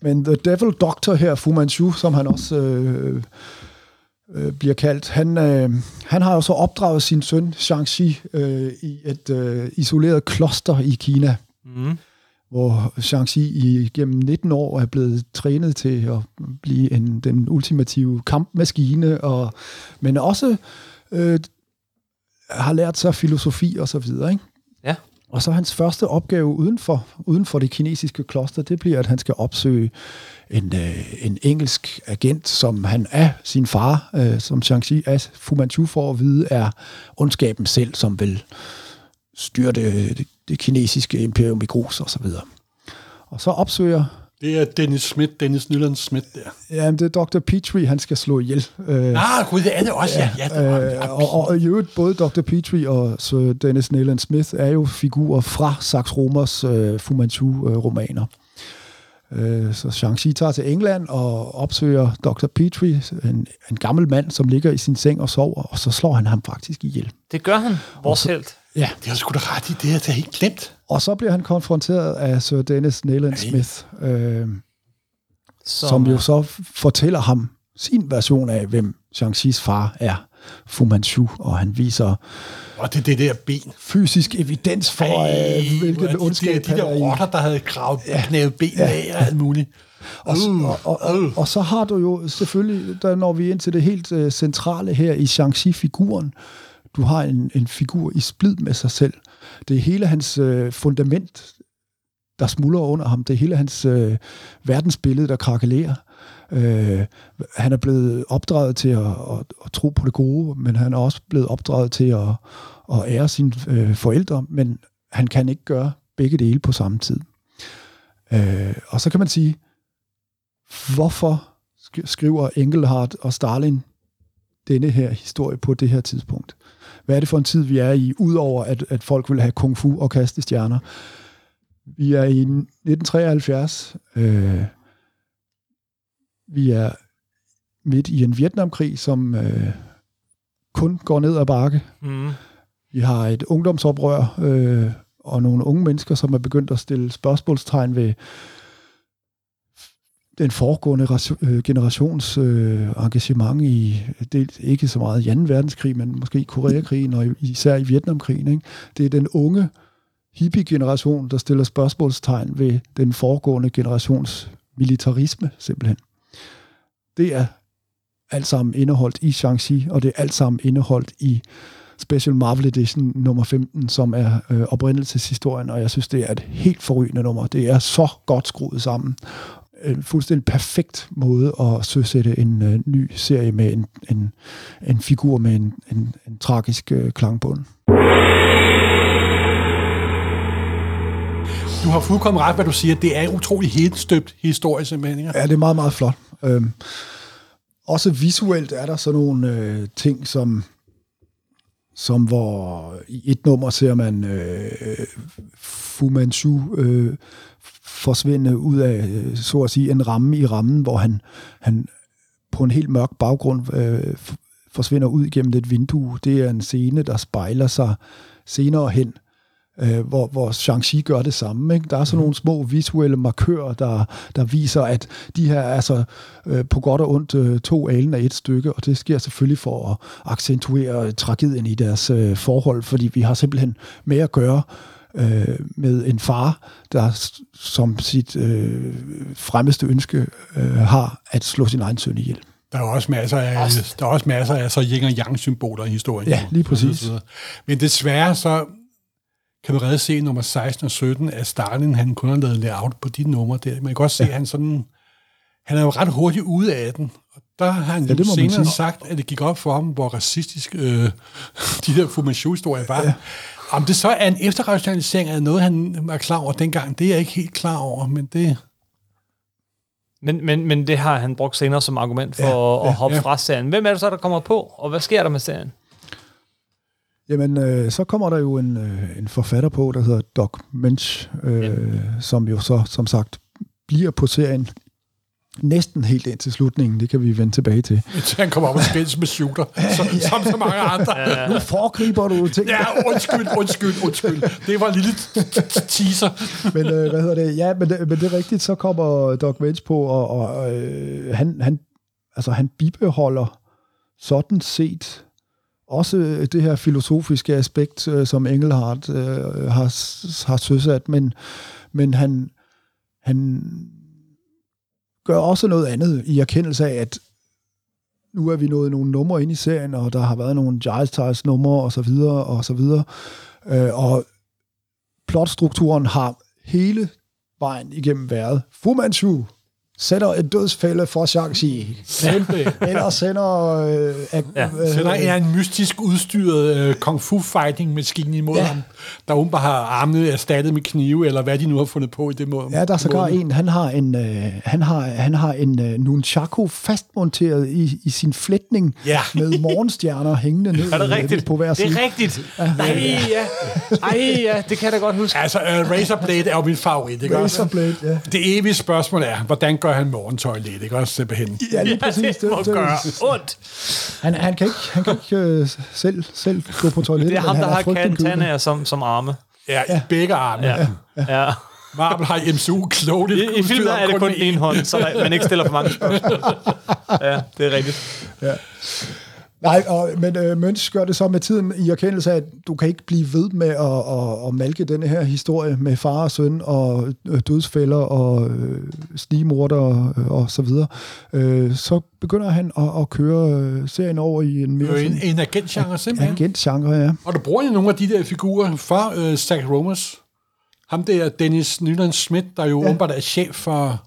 men The Devil Doctor her, Fu Manchu, som han også øh, øh, bliver kaldt, han, øh, han har jo så opdraget sin søn, Shang-Chi, øh, i et øh, isoleret kloster i Kina. Mm. Hvor i gennem 19 år er blevet trænet til at blive en, den ultimative kampmaskine, og, men også øh, har lært sig filosofi og så videre, ikke? Ja. Og så hans første opgave uden for, uden for det kinesiske kloster, det bliver, at han skal opsøge en, øh, en engelsk agent, som han er sin far, øh, som Shang-Chi er Fu Manchu for at vide, er ondskaben selv, som vil styre det, kinesiske imperium i grus og så videre. Og så opsøger Det er Dennis Schmidt, Dennis Nyland Schmidt der. Ja, det er Dr. Petrie, han skal slå ihjel. Øh, Ah, gud, det er det også, ja. ja det var, øh, og, og i øvrigt, både Dr. Petrie og så Dennis Nayland Smith er jo figurer fra Sax Romers øh, Fu Manchu-romaner. Øh, så Shang-Chi tager til England og opsøger Dr. Petrie, en, en gammel mand, som ligger i sin seng og sover, og så slår han ham faktisk ihjel. Det gør han, vores helt. Ja. det har sgu da ret i, det her, det er helt glemt. Og så bliver han konfronteret af Sir Dennis Nayland Smith, øh, som, som jo så fortæller ham sin version af, hvem Shang-Chis far er, Fu Manchu, og han viser Og det er det der ben. fysisk evidens for, Ej, øh, hvilken de, ondskab de, de der er rotter, der havde gravet ja. knævet ben ja. af og alt muligt. Og, og, og, og, og så har du jo selvfølgelig, der når vi ind til det helt øh, centrale her i Shang-Chi-figuren, du har en, en figur i splid med sig selv. Det er hele hans øh, fundament, der smuldrer under ham. Det er hele hans øh, verdensbillede, der krakelerer. Øh, han er blevet opdraget til at, at, at tro på det gode, men han er også blevet opdraget til at, at ære sine øh, forældre, men han kan ikke gøre begge dele på samme tid. Øh, og så kan man sige, hvorfor skriver Engelhardt og Stalin denne her historie på det her tidspunkt? Hvad er det for en tid, vi er i, udover at, at folk vil have kung fu og kaste stjerner? Vi er i 1973. Øh, vi er midt i en Vietnamkrig, som øh, kun går ned ad bakke. Mm. Vi har et ungdomsoprør øh, og nogle unge mennesker, som er begyndt at stille spørgsmålstegn ved den foregående øh, generations øh, engagement i, det ikke så meget i 2. verdenskrig, men måske Koreakrigen og især i Vietnamkrigen. Ikke? Det er den unge hippie-generation, der stiller spørgsmålstegn ved den foregående generations militarisme, simpelthen. Det er alt sammen indeholdt i Shang-Chi, og det er alt sammen indeholdt i Special Marvel Edition nummer 15, som er øh, oprindelseshistorien, og jeg synes, det er et helt forrygende nummer. Det er så godt skruet sammen. En fuldstændig perfekt måde at søsætte en øh, ny serie med en, en, en figur med en, en, en tragisk øh, klangbund. Du har fuldkommen ret, hvad du siger. Det er utrolig helt støbt historie, simpelthen. Ikke? Ja, det er meget, meget flot. Øhm, også visuelt er der sådan nogle øh, ting, som, som hvor i et nummer ser man øh, Fu Manchu øh, forsvinde ud af, øh, så at sige, en ramme i rammen, hvor han, han på en helt mørk baggrund øh, forsvinder ud gennem et vindue. Det er en scene, der spejler sig senere hen øh, hvor, hvor Shang-Chi gør det samme. Ikke? Der er sådan nogle små visuelle markører, der, der viser, at de her er altså øh, på godt og ondt øh, to alen af et stykke, og det sker selvfølgelig for at accentuere tragedien i deres øh, forhold, fordi vi har simpelthen med at gøre øh, med en far, der som sit øh, fremmeste ønske øh, har at slå sin egen søn ihjel. Der er også masser af, der er også masser af så yin og yang symboler i historien. Ja, lige præcis. Men desværre så kan man redde se nummer 16 og 17, at Stalin han kun har lavet layout på de numre der. Man kan godt se, at han sådan, han er jo ret hurtigt ude af den. Og der har han Ja, ja, det jo må man senere sige. sagt, at det gik op for ham, hvor racistisk øh, de der Fu Manchu-historier var. Ja. Om det så er en efterrationalisering af noget, han var klar over dengang, det er jeg ikke helt klar over, men det... Men, men, men det har han brugt senere som argument for ja, at, at hoppe ja. ja. fra serien. Hvem er det så, der kommer på, og hvad sker der med serien? Jamen, øh, så kommer der jo en, øh, en forfatter på, der hedder Doc Mensch, øh, som jo så, som sagt, bliver på serien næsten helt ind til slutningen, det kan vi vende tilbage til. Han kommer op og skændes med shooter, som, som så mange andre. Nu foregriber du ting. Ja, undskyld, undskyld, undskyld. Det var en lille teaser. men øh, hvad hedder det? Ja, men det, men det er rigtigt, så kommer Doc Vance på, og, og øh, han, han, altså, han bibeholder sådan set også det her filosofiske aspekt, øh, som Engelhardt øh, har, har søsat, men, men han, han gør også noget andet i erkendelse af, at nu er vi nået nogle numre ind i serien, og der har været nogle Giles Ties numre og så videre og så videre. Øh, og plotstrukturen har hele vejen igennem været Fu Manchu, sætter et dødsfælde for Shang-Chi. Eller sender... Øh, ak- ja, sender er en mystisk udstyret øh, kung fu fighting maskine imod ja. ham, der hun bare har armene erstattet med knive, eller hvad de nu har fundet på i det måde. Ja, der er sågar en, han har en, øh, han har, han har en øh, nunchaku fastmonteret i, i sin flætning ja. med morgenstjerner hængende ned er det rigtigt? på hver side. Det er rigtigt. Ja. Ej, ja. Ej, ja, det kan jeg da godt huske. Altså, uh, Razorblade er jo min favorit, ikke Razorblade, ja. Det evige spørgsmål er, hvordan gør han morgentøj lidt, ikke også simpelthen? Ja, lige præcis. Ja, det, det må det, gøre ondt. Han, han kan ikke, han kan ikke øh, selv, selv gå på toilettet. Det er ham, der har kantanaer som, som arme. Ja, i begge arme. Ja. ja. Marvel har MCU klogt I, i filmen er det kun en hånd, så man ikke stiller for mange spørgsmål. ja, det er rigtigt. Ja. Nej, og, men øh, Møns gør det så med tiden i erkendelse af, at du kan ikke blive ved med at, at, at malke denne her historie med far og søn og øh, dødsfælder og øh, snigemorder og, og så videre. Øh, så begynder han at, at køre øh, serien over i en mere... En, en agentgenre simpelthen. Agentgenre, ja. Og du bruger jo nogle af de der figurer fra øh, Zach Romers. Ham der, Dennis Nyland Schmidt, der jo ja. åbenbart er chef for...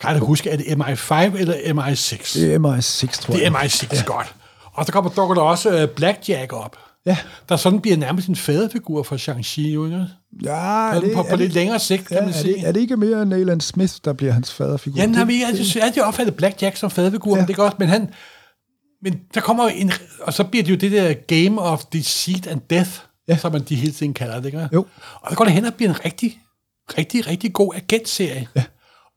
Kan jeg huske, er det MI5 eller MI6? Det er MI6, tror jeg. Det er MI6, ja. godt. Og så kommer dukker der også uh, Blackjack op. Ja. Der sådan bliver nærmest en faderfigur for Shang-Chi, ikke? Ja, på, det, på, på lidt det, længere sigt, kan ja, man er sige. Det, er det ikke mere Nayland Smith, der bliver hans faderfigur? Ja, nej, vi har altid, altid opfattet Blackjack som faderfigur, ja. men det er godt, men han... Men der kommer en... Og så bliver det jo det der Game of Deceit and Death, ja. som man de hele tiden kalder det, ikke? Jo. Og der går det hen og bliver en rigtig, rigtig, rigtig god agentserie. Ja.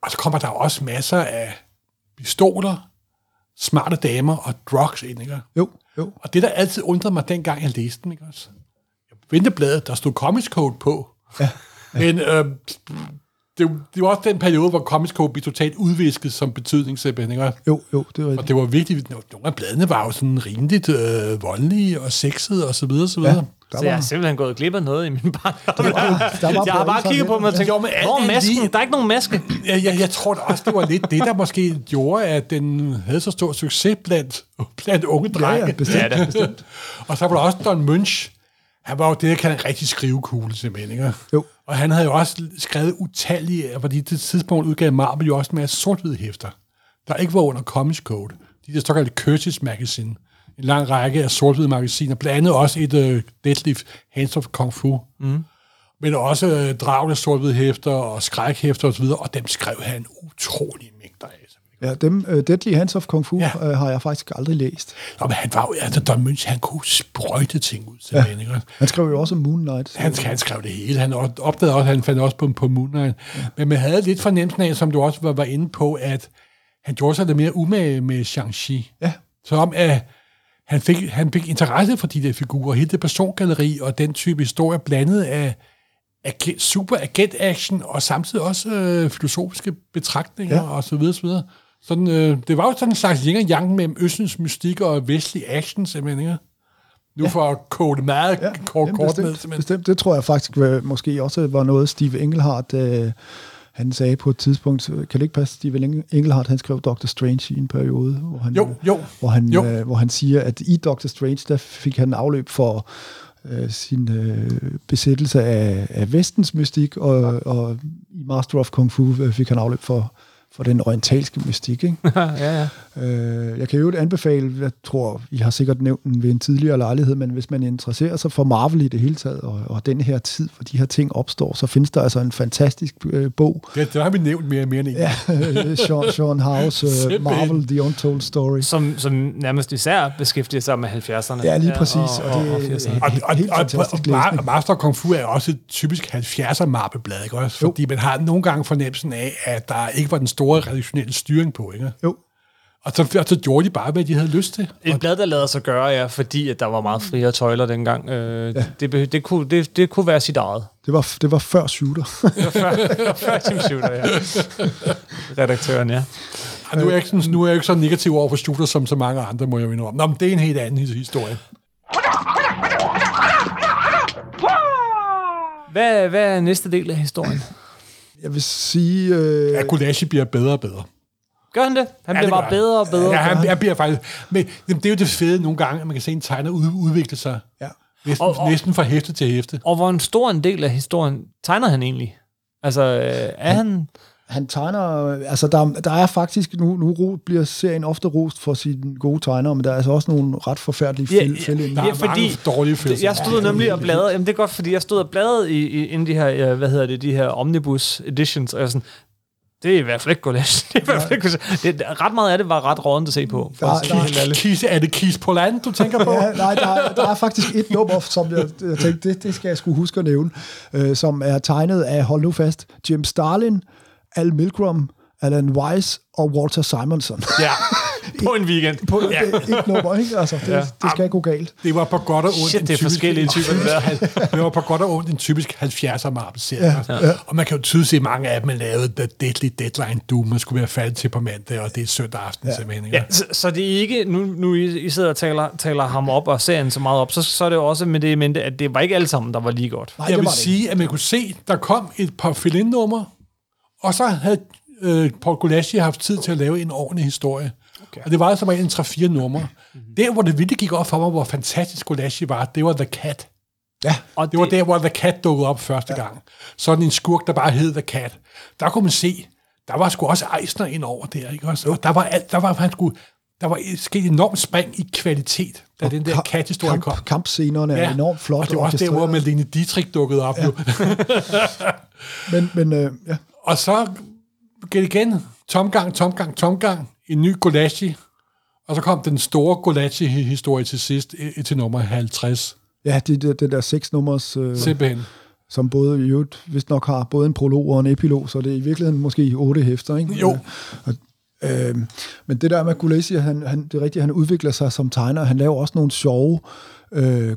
Og så kommer der også masser af pistoler, smarte damer og drugs ind, ikke? Jo, jo. Og det, der altid undrede mig, dengang jeg læste den, ikke også? Jeg vendte bladet, der stod Comics Code på. Ja. ja. Men øh, det, det var også den periode, hvor Comics Code blev totalt udvisket som betydning, simpelthen, ikke? Jo, jo, det var Og det var vigtigt. Nogle af bladene var jo sådan rimeligt øh, voldelige og sexede og så videre, så videre. Ja. Der så jeg har simpelthen gået glip af noget i min barndom. jeg har bare kigget på mig og tænkt, jo, hvor er masken? Lige, der er ikke nogen maske. Jeg, jeg, jeg tror også, det var lidt det, der måske gjorde, at den havde så stor succes blandt, blandt unge drenge. Ja, ja, bestemt. ja, bestemt. og så var der også Don Munch. Han var jo det, jeg kalder en rigtig skrivekugle, simpelthen. Ikke? Jo. Og han havde jo også skrevet utallige, fordi det tidspunkt udgav Marvel jo også med sort hæfter, der ikke var under Comics Code. De der såkaldte Curtis Magazine en lang række af sort magasiner, blandt andet også et uh, Deadly Hands of Kung Fu, mm. men også uh, dragende sort hæfter og skrækhæfter osv., og dem skrev han utrolig mængder af. Ja, dem, uh, Deadly Hands of Kung Fu ja. uh, har jeg faktisk aldrig læst. Nå, men han var jo, altså Don Munch, han kunne sprøjte ting ud. Ja. Ikke? Han skrev jo også Moon Knight. Han, han skrev det hele. Han opdagede også, han fandt også på, på Moon Knight. Ja. Men man havde lidt fornemmelsen af, som du også var, var inde på, at han gjorde sig lidt mere umage med Shang-Chi. Ja. Så om, at han fik, han fik interesse for de der figurer, hele det persongalleri og den type historie, blandet af agent, super agent-action og samtidig også øh, filosofiske betragtninger ja. og så videre, så videre. Sådan, øh, det var jo sådan en slags yin og yang mellem østens mystik og vestlig action, simpelthen, ikke? Nu ja. for at kode meget ja. kort, kort bestemt, med, simpelthen. Bestemt, det tror jeg faktisk måske også var noget, Steve Engelhardt øh, han sagde på et tidspunkt, kan det ikke passe, Steve Engelhardt, han skrev Doctor Strange i en periode, hvor han, jo, jo, hvor han, jo. Øh, hvor han siger, at i Doctor Strange, der fik han afløb for øh, sin øh, besættelse af, af vestens mystik, og, og i Master of Kung Fu øh, fik han afløb for for den orientalske mystik. Ikke? ja, ja. Øh, jeg kan jo anbefale, jeg tror, I har sikkert nævnt den ved en tidligere lejlighed, men hvis man interesserer sig for Marvel i det hele taget, og, og den her tid, hvor de her ting opstår, så findes der altså en fantastisk øh, bog. Det, det har vi nævnt mere og mere end Ja, Sean, Sean House, uh, Marvel, The Untold Story. Som, som nærmest især beskæftiger sig med 70'erne. Ja, lige præcis. Ja, og, og, og, det, og, og, helt og, fantastisk og, og, Master Kung Fu er også et typisk 70'er Marvel-blad, ikke også? Fordi jo. man har nogle gange fornemmelsen af, at der ikke var den store redaktionelle styring på, ikke? Jo. Og så, og så gjorde de bare, hvad de havde lyst til. Et blad, der lader sig gøre, ja, fordi at der var meget friere tøjler dengang. Øh, ja. det, det, det, kunne, det, det kunne være sit eget. Det var, det var før shooter. Det var før, det var før Team Shooter, ja. Redaktøren, ja. Og nu er jeg ikke, sådan, nu er jeg ikke så negativ over for Shooter, som så mange andre, må jeg indrømme. Nå, men det er en helt anden his- historie. Hvad, hvad er næste del af historien? Jeg vil sige... Øh, Ja, Gulashi bliver bedre og bedre. Gør han det? Han Ja, bliver det bare gør bedre og bedre. Ja, han, han bliver faktisk... Men det er jo det fede nogle gange, at man kan se en tegner ud, udvikle sig ja. næsten, Og- og- næsten fra hæfte til hæfte. Og hvor en stor en del af historien tegner han egentlig? Altså, øh, er han... Han tegner, altså der, der er faktisk, nu, nu bliver serien ofte rost for sine gode tegnere, men der er altså også nogle ret forfærdelige Ja, fæl, ja, fælde Der Ja, er fordi- mange dårlige følelser. Jeg stod nemlig og bladrede, jamen det er godt, fordi jeg stod og bladrede i, i inden de her, øh, hvad hedder det, de her omnibus editions, og jeg sådan, det er i hvert fald ikke Gulasch. Det er i hvert fald ikke Gulasch. det, Ret meget af det var ret rådent at se på. Der- sige der- ærligt. Kis, er det Kis på land, du tænker på? Ja, nej, der, er- der er faktisk et nummer, som jeg, jeg tænkte, det, det skal jeg skulle huske at nævne, øh, som er tegnet af, hold nu fast, Jim Starlin, Al Milgrom, Alan Weiss og Walter Simonson. Ja, på en weekend. På ja. et nummer, ikke? Altså, det, Ja. det skal gå galt. Det var på godt og ondt. Shit, en det er typisk- forskellige typer, det var på godt og ondt en typisk 70'er Marvel-serie. Ja, ja. Og man kan jo tydeligt se, at mange af dem er lavet The Deadly Deadline Doom. Man skulle være faldet til på mandag, og det er søndag aften ja. simpelthen. ikke? Ja, så, så det er ikke, nu, nu I, I sidder og taler, taler ham op og serien så meget op, så, så er det jo også med det i mente, at det var ikke alle sammen, der var lige godt. Nej, Jeg vil sige, at man kunne se, der kom et par fill-in-numre, og så havde øh, Paul Gulashi haft tid til at lave en ordentlig historie. Okay. Og det var altså bare en 3-4 numre. Mm-hmm. Der, hvor det virkelig gik op for mig, hvor fantastisk Gulashi var, det var The Cat. Ja, Og Det var der, hvor The Cat dukkede op første ja. gang. Sådan en skurk, der bare hed The Cat. Der kunne man se, der var sgu også Eisner ind over der, ikke også? Og der var alt, der var, han skulle, der var sket et enormt spring i kvalitet, da den der Kamp- cat-historie kom. kamp, Kampscenerne er enormt flot. Og det var også der, hvor. Malene Dietrich dukkede op. Ja. Jo. Men, men øh, ja, Og så gik det igen. Tomgang, tomgang, tomgang. En ny Gulashi. Og så kom den store Gulashi-historie til sidst, til nummer 50. ja det, det, det der seks nummers, øh, Simpelthen. som både i øvrigt, vist nok har både en prolog og en epilog, så det er i virkeligheden måske otte hæfter, ikke? Jo. Og, øh, men det der med Gulesi, han, han, det er rigtigt, han udvikler sig som tegner, han laver også nogle sjove øh,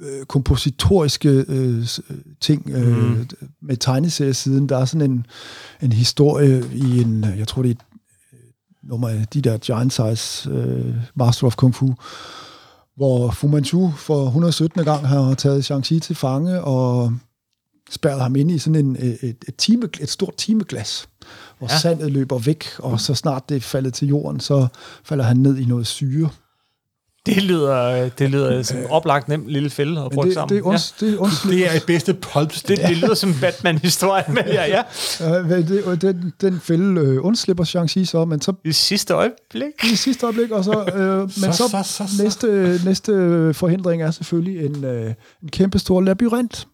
øh, kompositoriske øh, s- ting øh, mm. med tegneseriesiden. Der er sådan en, en historie i en, jeg tror det er øh, nummer af de der Giant Size øh, Master of Kung Fu, hvor Fu Manchu for 117. gang har taget Shang-Chi til fange og spærret ham ind i sådan en, et, et, time, et stort timeglas, hvor Ja. ja. sandet løber væk, og så snart det er faldet til jorden, så falder han ned i noget syre. Det lyder, det lyder som en oplagt nem lille fælde at det, sammen. det, er uns, det, er uns, Det er et bedste pulp. det, det lyder som Batman-historie, men ja, ja. øh, det, den, den fælde øh, undslipper Shang-Chi så, men så I sidste øjeblik. i sidste øjeblik, og så, øh, men Så, så, så, så, så. næste, næste forhindring er selvfølgelig en, øh, en kæmpe stor labyrint.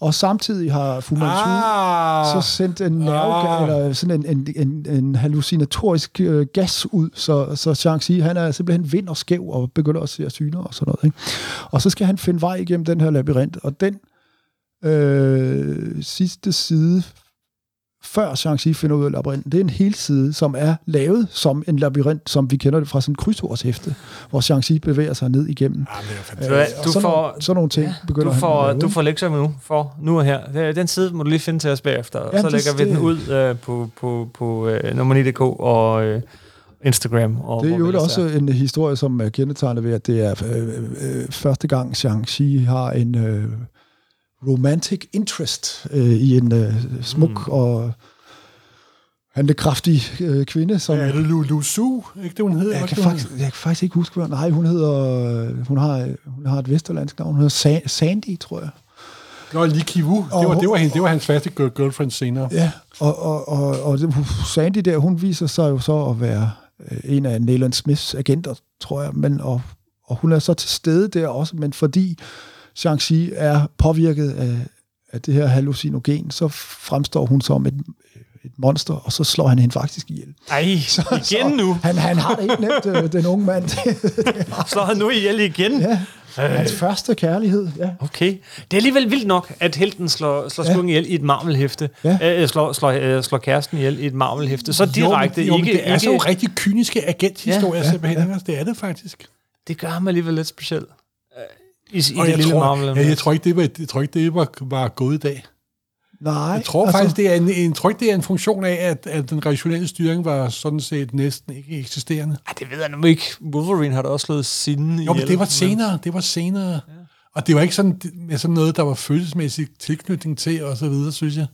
Og samtidig har Fu Manchu Ah, så sendt en nerve, Ah. eller sådan en, en, en, en hallucinatorisk øh, gas ud, så, så Shang-Chi, han er simpelthen vind og skæv, og begynder at se syner og sådan noget. Ikke? Og så skal han finde vej igennem den her labyrint, og den øh, sidste side, før Shang-Chi finder ud af labyrinten, det er en hel side, som er lavet som en labyrint, som vi kender det fra sådan en krydsordshæfte, hvor Shang-Chi bevæger sig ned igennem. Ah, det er du og du sådan, får- nogle, sådan nogle ting ja, begynder Du han får, at lave, du får lektier med nu, for nu og her. Det- Den side må du lige finde til os bagefter, og Ja, så det- lægger vi det- den ud øh, på, på, på øh, nummer9.dk og øh, Instagram. Og Det er jo vi også en historie, som er kendetegnet ved, at det er øh, øh, første gang Shang-Chi har en øh, romantic interest øh, i en øh, smuk mm. og handlekraftig øh, kvinde, som... Ja, er det Lu, Lu Su? Ikke det, hun hedder? jeg, kan faktisk, jeg kan faktisk ikke huske, hvad Nej, hun hedder... øh, Hun har, hun har et vesterlandsk navn. Hun hedder Sa- Sandy, tror jeg. Nå, Lee Ki-Woo. Det var, Og- det, var, hende, det var hans faste girl- girlfriend senere. Ja, og, og, og, og Sandy der, hun viser sig jo så at være øh, en af Nayland Smiths agenter, tror jeg, men, og, og hun er så til stede der også, men fordi Shang-Chi er påvirket af, af det her hallucinogen, så fremstår hun som et, et monster, og så slår han hende faktisk ihjel. Ej, igen nu. Han, han har det ikke nemt, øh, den unge mand. Slår han nu ihjel igen? ja, Hans første kærlighed, ja. Okay. Det er alligevel vildt nok, at helten slår, slår skurken ihjel i et Marvel-hæfte. Ja. Øh, slår, slår, øh, slår kæresten ihjel i et Marvel-hæfte. Så direkte jo, men, jo, men ikke... det er så ikke rigtig kyniske agenthistorier Ja, ja, simpelthen. Ja. Det er det faktisk. det gør ham alligevel lidt speciel. I, i det jeg lille tror, Marvel. ja, jeg tror ikke, det var, jeg tror ikke, det var, var gået i dag. Nej, Jeg tror altså, faktisk, det er en, en, tror ikke, det er en funktion af, at, at den rationelle styring var sådan set næsten ikke eksisterende. Ej, det ved jeg nu ikke. Wolverine har da også slået sine Jo, men det var senere. Det var senere. Ja. Og det var ikke sådan, med sådan noget, der var følelsesmæssig tilknytning til, og så videre, synes jeg.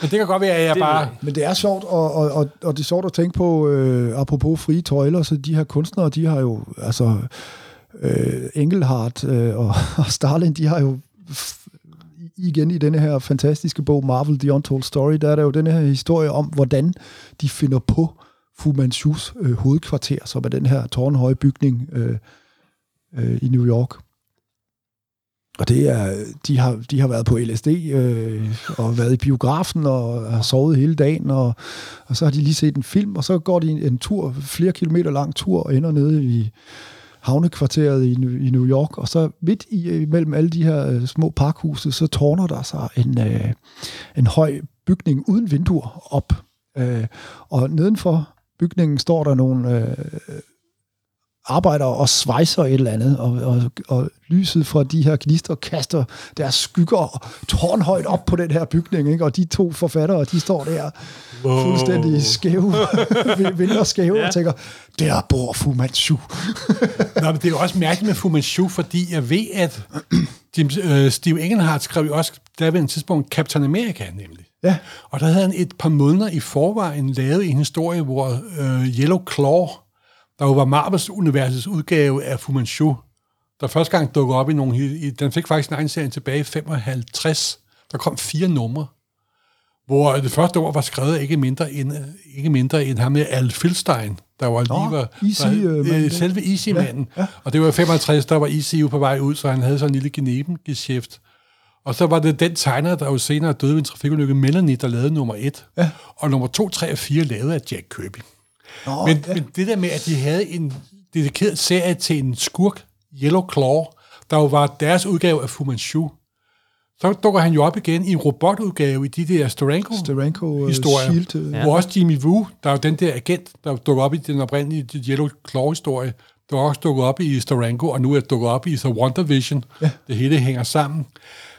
Men det kan godt være, at jeg Det bare... Men det er sjovt, og, og, og, og det er sjovt at tænke på, øh, apropos frie tøjler, så de her kunstnere, de har jo, altså, øh, Engelhardt øh, og, og Starlin, de har jo igen i denne her fantastiske bog, Marvel The Untold Story, der er der jo den her historie om, hvordan de finder på Fu Manchus øh, hovedkvarter, som er den her tårnhøje bygning øh, øh, i New York. Og det er, de har, de har været på LSD øh, og været i biografen og har sovet hele dagen, og, og så har de lige set en film, og så går de en, en tur, flere kilometer lang tur, og ender nede i havnekvarteret i, i New York, og så midt i, mellem alle de her øh, små parkhuse, så tårner der sig en, øh, en høj bygning uden vinduer op. Øh, og nedenfor bygningen står der nogle øh, arbejder og svejser et eller andet, og, og, og lyset fra de her gnister kaster deres skygger tårnhøjt op på den her bygning, ikke? og de to forfattere, de står der wow. fuldstændig skæve, vinter skæve, ja. og tænker, der bor Fu Manchu. Nå, men det er jo også mærkeligt med Fu Manchu, fordi jeg ved, at Jim, øh, Steve Engelhardt skrev jo også, der ved en tidspunkt, Captain America nemlig. Ja, Og der havde han et par måneder i forvejen lavet en historie, hvor øh, Yellow Claw, der jo var Marvels universets udgave af Fu Manchu, der første gang dukkede op i nogle... I, den fik faktisk en egen serie tilbage i 55. Der kom fire numre, hvor det første ord var skrevet ikke mindre end, ikke mindre end ham med Al Filstein, der var lige var, Easy, var, øh, øh, selve Easy-manden. Ja, ja. Og det var i 65, der var Easy jo på vej ud, så han havde sådan en lille genebengeschæft. Og så var det den tegner, der jo senere døde ved en trafikulykke, Melanie, der lavede nummer et. Ja. Og nummer to, tre og fire lavede af Jack Kirby. Nå, Men, ja. men det der med, at de havde en dedikeret serie til en skurk, Yellow Claw, der jo var deres udgave af Fu Manchu, så dukker han jo op igen i en robotudgave i de der Steranko Steranko, øh, historier, Shield, øh, hvor også Jimmy Woo, der er jo den der agent, der dukker op i den oprindelige Yellow Claw-historie, der er også dukket op i Steranko, og nu er dukket op i The Wonder Vision. Ja. Det hele hænger sammen.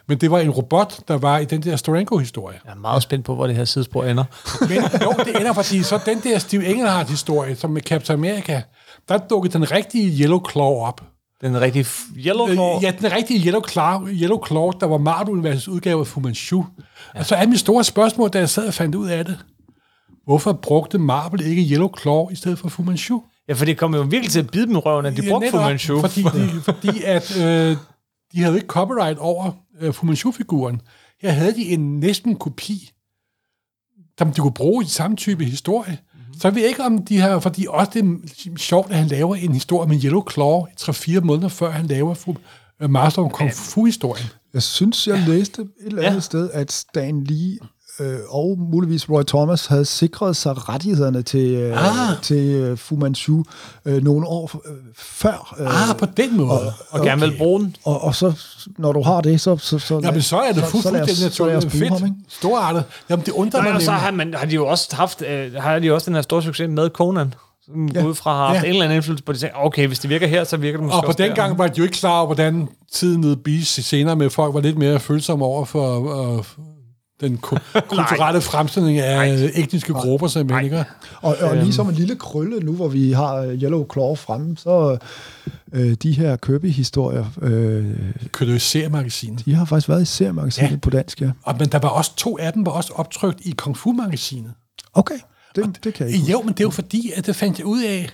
Men det var en robot, der var i den der Steranko-historie. Jeg er meget spændt på, hvor det her sidespor ender. Men jo, det ender, fordi så den der Steve Engelhardt-historie, som med Captain America, der dukkede den rigtige Yellow Claw op. Den rigtige Yellow Claw. Øh, Ja, den rigtige Yellow Claw, Yellow Claw der var Marvel-universets udgave af Fu Manchu. Ja. Og så er mit store spørgsmål, da jeg sad og fandt ud af det. Hvorfor brugte Marvel ikke Yellow Claw i stedet for Fu Manchu? Ja, for det kom jo virkelig til at bide dem røven, at de Ja, brugte Fu Manchu. Fordi, de, fordi at, øh, de havde ikke copyright over øh, Fu Manchu-figuren. Her havde de en næsten kopi, som de kunne bruge i samme type historie. Mm-hmm. Så jeg ved ikke, om de har... Fordi også det er sjovt, at han laver en historie med Yellow Claw 3-4 måneder før han laver fu, øh, Master of Kung Fu-historien. Jeg synes, jeg læste et eller andet Ja. ja. sted, at Stan Lee øh, og muligvis Roy Thomas havde sikret sig rettighederne til, øh, Ah. til øh, Fu Manchu øh, nogle år øh, før. Øh, Ah, på den måde. Og gerne vil bruge den. og, og så, når du har det, så... så, så Ja, men så er det fuldstændig naturligt fedt. ham, ikke? Storartet. Jamen, det undrer Nej, mig og så har, man, har de jo også haft, øh, har de jo også den her store succes med Conan, som ja. Udefra har haft Ja. en eller anden indflydelse på det. Okay, hvis det virker her, så virker det måske Og på også den der. gang var de jo ikke klar over, hvordan tiden nede Beach senere med folk var lidt mere følsomme over for øh, den ku- kulturelle fremstilling af øh, etniske grupper, simpelthen. Ikke? Og, og Øhm. ligesom en lille krølle, nu hvor vi har øh, Yellow Claw fremme, så øh, de her Kirby-historier, øh, Kødte seriemagasinet. de har faktisk været i seriemagasinet Ja. på dansk, ja. Og, men der var også to af dem, var også optrykt i Kung Fu-magasinet. Okay, det, det kan jeg ikke. Jo, men det er jo fordi, at det fandt jeg ud af,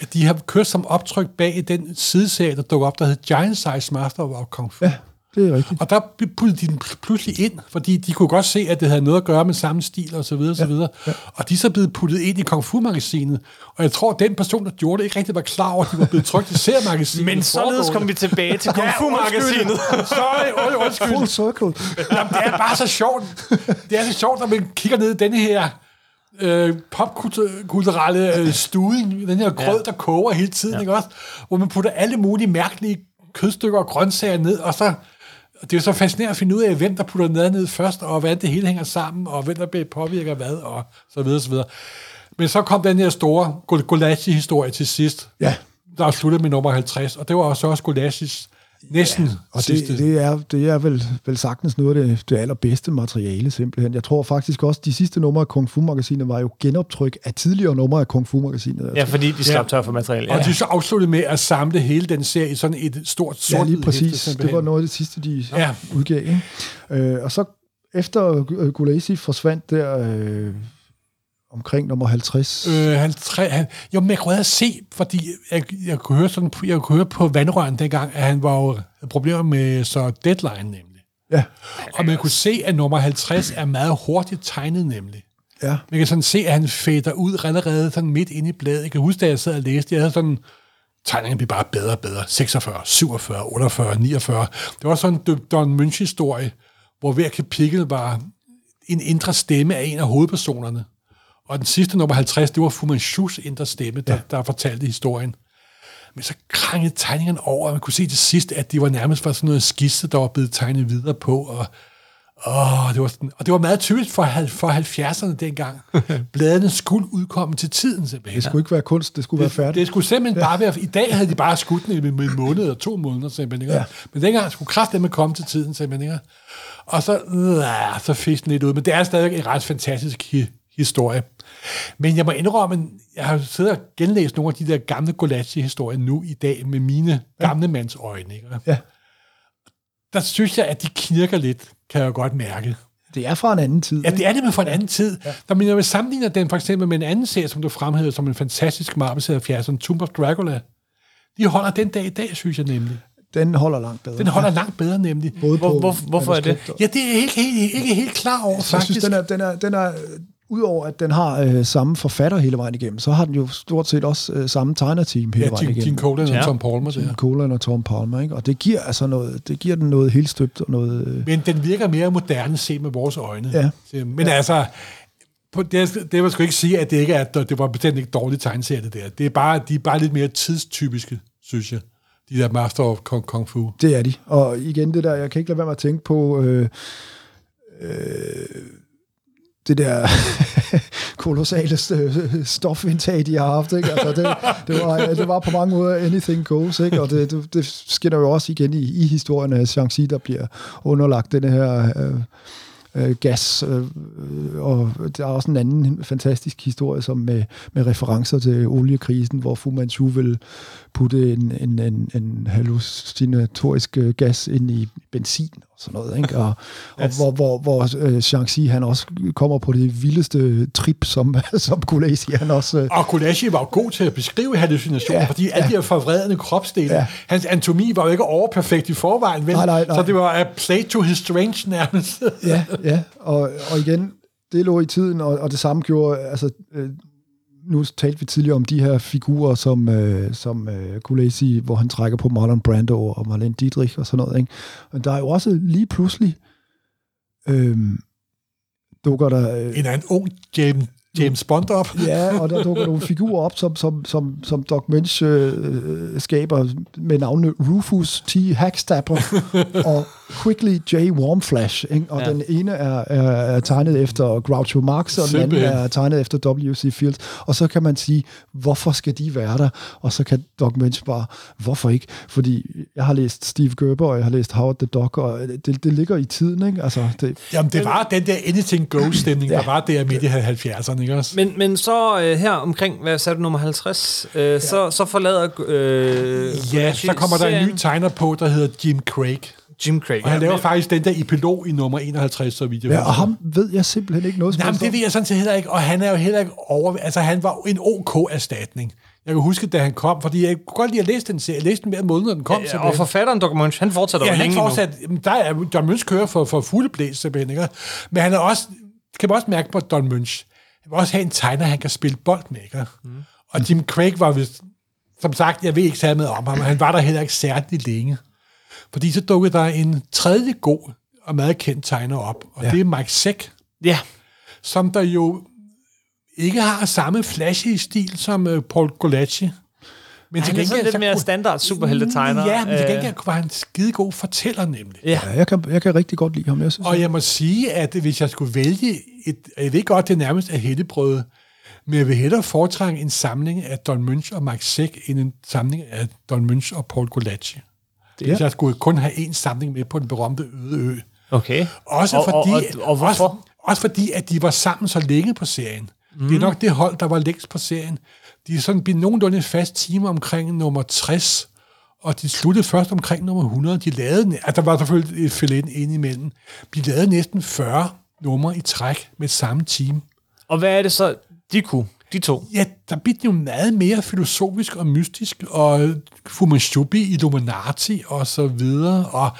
at de har kørt som optryk bag i den sideserie, der dukker op, der hed Giant Size Master of Kung Fu. Ja, det er rigtigt. Og der puttede de den pl- pludselig ind, fordi de kunne godt se, at det havde noget at gøre med samme stil og så videre, og så videre. Ja. Og de er så blevet puttet ind i Kung Fu-magasinet. Og jeg tror, at den person, der gjorde det, ikke rigtig var klar over, at de var blevet trykt i seriemagasinet. Men således kom vi tilbage til Kung Fu-magasinet. Sorry, undskyld, undskyld. Full circle. Jamen, det er bare så sjovt. Det er så sjovt, når man kigger ned i denne her øh, popkulturelle øh, studing, den her grød, ja. der koger hele tiden, ja. ikke også? Hvor man putter alle mulige mærkelige kødstykker og grøntsager ned, og så det er jo så fascinerende at finde ud af, hvem der putter noget ned først, og hvordan det hele hænger sammen, og hvem der påvirker hvad, og så videre, så videre. Men så kom den her store Gulashi-historie til sidst, Ja. der sluttede med nummer 50, og det var også også Gulashis næsten Og sidste. det, det, er, det er vel, vel sagtens noget af det, det allerbedste materiale, simpelthen. Jeg tror faktisk også, de sidste numre af Kung Fu-magasinet var jo genoptryk af tidligere numre af Kung Fu-magasinet. Ja, fordi de slap Ja. tør for materiale. Og Ja. de så afsluttede med at samle hele den serie i sådan et stort sort Ja, lige hæfte, præcis. Det simpelthen. var noget af det sidste, de Ja. ja. udgav. Ikke? Øh, og så efter Gulaisi forsvandt der øh, omkring nummer 50. Øh, han, tre, han, jo, men jeg kunne have se, fordi jeg, jeg, kunne høre sådan, jeg kunne høre på vandrøren dengang, at han var jo problemer med så deadline nemlig. Ja, Og man kunne se, at nummer 50 er meget hurtigt tegnet nemlig. ja. Man kan sådan se, at han fader ud allerede sådan midt inde i bladet. Jeg kan huske, da jeg sad og læste, jeg havde sådan, tegningerne blev bare bedre og bedre. 46, 47, 48, 49. Det var sådan en Don Munch-historie, hvor hver kapitel var en indre stemme af en af hovedpersonerne. Og den sidste, nummer 50, det var Fu Manchus indre stemme, der, ja. der fortalte historien. Men så krangede tegningerne over, og man kunne se til sidst, at de var nærmest var sådan noget skisse, der var blevet tegnet videre på, og Åh, det var sådan, og det var meget tydeligt for, for 70'erne dengang. Bladene skulle udkomme til tiden simpelthen. Det skulle ikke være kunst, det skulle være Det, færdigt. det skulle simpelthen ja. bare være... I dag havde de bare skudt den med en måned eller to måneder simpelthen. Ikke? Ja. Men dengang skulle kraftedeme komme til tiden simpelthen. Ikke? Og så, øh, så fik den lidt ud. Men det er stadig en ret fantastisk hi- historie. Men jeg må indrømme, at jeg har siddet og genlæst nogle af de der gamle Golachi-historier nu i dag med mine gamle mands øjne. Ikke? Ja. Der synes jeg, at de knirker lidt, kan jeg godt mærke. Det er fra en anden tid. Ja, det er nemlig fra en anden tid. Ja. Når vi sammenligner den for eksempel med en anden serie, som du fremhævede som en fantastisk Marvel-serie 70'erne, Tomb of Dracula, de holder den dag i dag, synes jeg nemlig. Den holder langt bedre. Den holder langt bedre, nemlig. Både Hvor, på hvor, hvorfor er det? Ja, det er jeg ikke helt, ikke helt klar over, jeg faktisk. synes, den er, den er, den er udover at den har øh, samme forfatter hele vejen igennem, så har den jo stort set også øh, samme tegnerteam hele ja, vejen igennem. Gene Colan og Ja. Tom Palmer der. Jim Colan og Tom Palmer, ikke? Og det giver altså noget, det giver den noget helt støbt og noget... Øh, Men den virker mere moderne set med vores øjne. Ja. Men altså, på, det, det vil sgu ikke sige, at det ikke er, at det var bestemt ikke dårligt tegneserie, det der. Det er bare, de er bare lidt mere tidstypiske, synes jeg. De der Master of Kung, Kung Fu. det er de. Og igen det der, jeg kan ikke lade være med at tænke på øh, øh, det der kolossale stofindtag, de har haft. Ikke? Altså, det, det, var, det var på mange måder anything goes, ikke? og det, det, det skinner jo også igen i, i historien af Shang-Chi, der bliver underlagt den her øh, øh, gas, øh, og der er også en anden fantastisk historie, som med, med referencer til oliekrisen, hvor Fu Manchu vil putte en, en, en, en hallucinatorisk øh, gas ind i benzin og sådan noget, ikke? Og, og hvor, hvor, hvor øh, Shang-Chi, han også kommer på det vildeste trip, som, som Kulasi, han også... Øh, Og Kulashi var jo god til at beskrive hallucinationer, ja, fordi alle de her forvredende kropsdele, ja. Hans anatomi var jo ikke overperfekt i forvejen, vel? Nej, nej, nej. så det var a play to his strange nærmest. ja, ja, og, og igen, det lå i tiden, og, og det samme gjorde, altså, nu talte vi tidligere om de her figurer, som, øh, som øh, Kulesi, hvor han trækker på Marlon Brando og Marlene Dietrich og sådan noget, ikke? Men der er jo også lige pludselig, øh, dukker der... Øh, en anden en ung James, James Bond op. Ja, og der dukker nogle figurer op, som, som, som, som Doc Mensch øh, skaber med navnene Rufus T. Hackstapper og Quickly J. Warmflash. Ikke? Og Ja. den ene er, er, er tegnet efter Groucho Marx, og den anden er tegnet efter W.C. Fields. Og så kan man sige, hvorfor skal de være der? Og så kan Doc Mensch bare, hvorfor ikke? Fordi jeg har læst Steve Gerber, og jeg har læst Howard the Duck, og det, det ligger i tiden. Ikke? Altså, det, Jamen, det var den der anything goes-stemning. Ja. der var der midt i 70'erne, ikke også? Men, men så øh, her omkring, hvad sagde du, nummer 50, øh, ja. så, så forlader øh, Ja, så kommer der en ny tegner på, der hedder Jim Craig. Jim Craig. Og han ja, laver men- faktisk den der epilog i nummer 51, så vidt jeg ja, og ham ved jeg simpelthen ikke noget som Nej, men det ved jeg sådan set heller ikke, og han er jo heller ikke over... Altså, han var en OK-erstatning. Jeg kan huske, da han kom, fordi jeg kunne godt lide at læse den serie. Jeg læste den hver måned, når den kom. Ja, simpelthen. og forfatteren Dr. Munch, han fortsætter Ja, jo han længe fortsat, jamen, der er Don Münch kører for, for fulde blæs, simpelthen, ikke? Men han er også, kan man også mærke på Don Münch, han vil også have en tegner, han kan spille bold med, ikke? Mm. Og Jim Craig var vist, som sagt, jeg ved ikke særlig meget om ham, men han var der heller ikke særlig længe. Fordi så dukkede der en tredje god og meget kendt tegner op, og ja. det er Mike Zeck, nu. Ja, som der jo ikke har samme flashy stil som uh, Paul Gulacci, Men Han er sådan lidt mere standard superheltetegner. Ja, men til Øh, gengæld var han en skidegod fortæller nemlig. Ja. Ja, jeg kan, jeg kan rigtig godt lide ham. Jeg synes, Og jeg må sige, at hvis jeg skulle vælge et... Jeg ved godt, det nærmest er hættebrød, men jeg vil hellere foretrække en samling af Don Münch og Mike Zeck, end en samling af Don Münch og Paul Gulacci. Det, hvis jeg skulle kun have en samling med på den berømte øde ø. Okay. Også og, fordi, Og, og, og hvorfor? Også, også fordi, at de var sammen så længe på serien. Mm. Det er nok det hold, der var længst på serien. De er sådan blevet nogenlunde fast time omkring nummer 60, og de sluttede først omkring nummer 100. De lavede, altså der var selvfølgelig et filet ind imellem. De lavede næsten 40 numre i træk med samme team. Og hvad er det så, de kunne, de to? Ja, der blev det jo meget mere filosofisk og mystisk, og Fumanchubi, Illuminati og så videre, og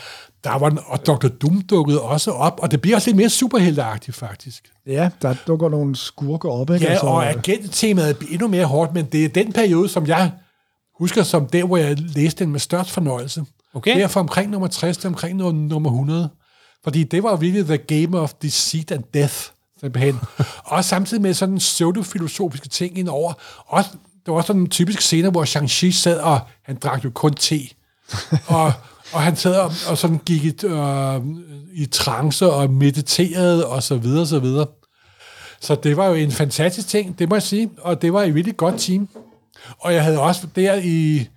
der var, og Dr. Doom dukkede også op, og det bliver også lidt mere superhelteagtigt, faktisk. ja, der dukker nogle skurker op, ikke? Ja, Altså, og agenttemaet bliver endnu mere hårdt, men det er den periode, som jeg husker som der, hvor jeg læste den med størst fornøjelse. Okay. Derfor omkring nummer 60 til omkring nummer 100. Fordi det var virkelig the game of deceit and death, simpelthen. og samtidig med sådan pseudofilosofiske ting indover. Også, det var også sådan en typisk scene, hvor Shang-Chi sad, og han drak jo kun te. og, og han sad og, og sådan gik i, øh, i trance og mediterede, og så videre, så videre. Så det var jo en fantastisk ting, det må jeg sige, og det var et virkelig godt team. Og jeg havde også der i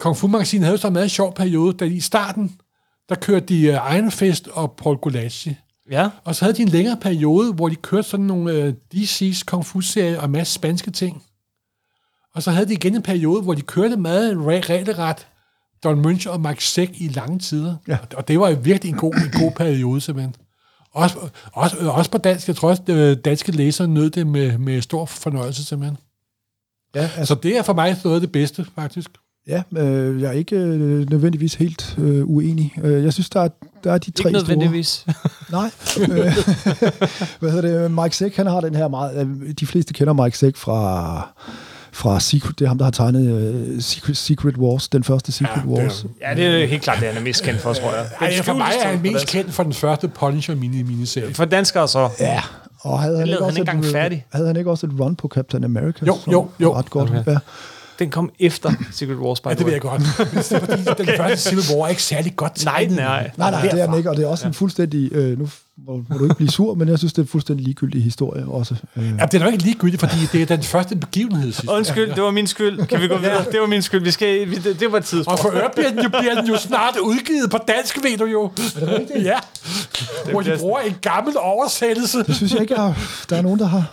Kung Fu Magasinet havde jo så en meget sjov periode, da i starten, der kørte de uh, Iron Fist og Paul Gulacsi. Ja. Og så havde de en længere periode, hvor de kørte sådan nogle uh, DC's Kung Fu-serier og en masse spanske ting. Og så havde de igen en periode, hvor de kørte meget re- regelret Don Münch og Mike Zeck i lange tider. Ja. Og det var jo virkelig en god, en god periode, simpelthen. Også, også, også på dansk. Jeg tror også, at danske læsere nød det med, med stor fornøjelse, simpelthen. ja, altså, Så det er for mig noget af det bedste, faktisk. Ja øh, jeg er ikke øh, nødvendigvis helt øh, uenig. Øh, jeg synes, der er, der er de tre Ikke store... nødvendigvis. Nej. Øh, Hvad hedder det? Mike Zeck, han har den her meget... øh, De fleste kender Mike Zeck fra fra Secret, det er ham, der har tegnet uh, Secret, Secret Wars, den første Secret Ja, det er- Wars. Ja, det er helt klart, det han er mest kendt for, tror jeg. Ej, for mig er han mest kendt for den første Punisher mini miniserie. For danskere så. Ja, og havde han, ikke han også ikke engang et, færdig. havde han ikke også et run på Captain America? Jo, jo, jo. var Ret godt. Okay. Ja. Den kom efter Secret Wars, by Ja, det ved jeg godt. Er fordi, den første Civil War er ikke særlig godt Nej, tegnet. den er ej. Nej, nej, det er den ikke, og det er også en fuldstændig, øh, nu må, må du ikke blive sur, men jeg synes, det er en fuldstændig ligegyldig historie også. Øh. Ja, det er nok ikke ligegyldigt, fordi det er den første begivenhed sidst. Undskyld, det var min skyld. Kan vi gå videre? Det var min skyld. Vi skal, vi, det, det var et Og tidspunkt. for øvrigt bliver den, jo, bliver den jo snart udgivet på dansk, ved du jo. Er det rigtigt? Ja. Hvor de bruger en gammel oversættelse. Det synes jeg ikke, jeg, der er nogen, der har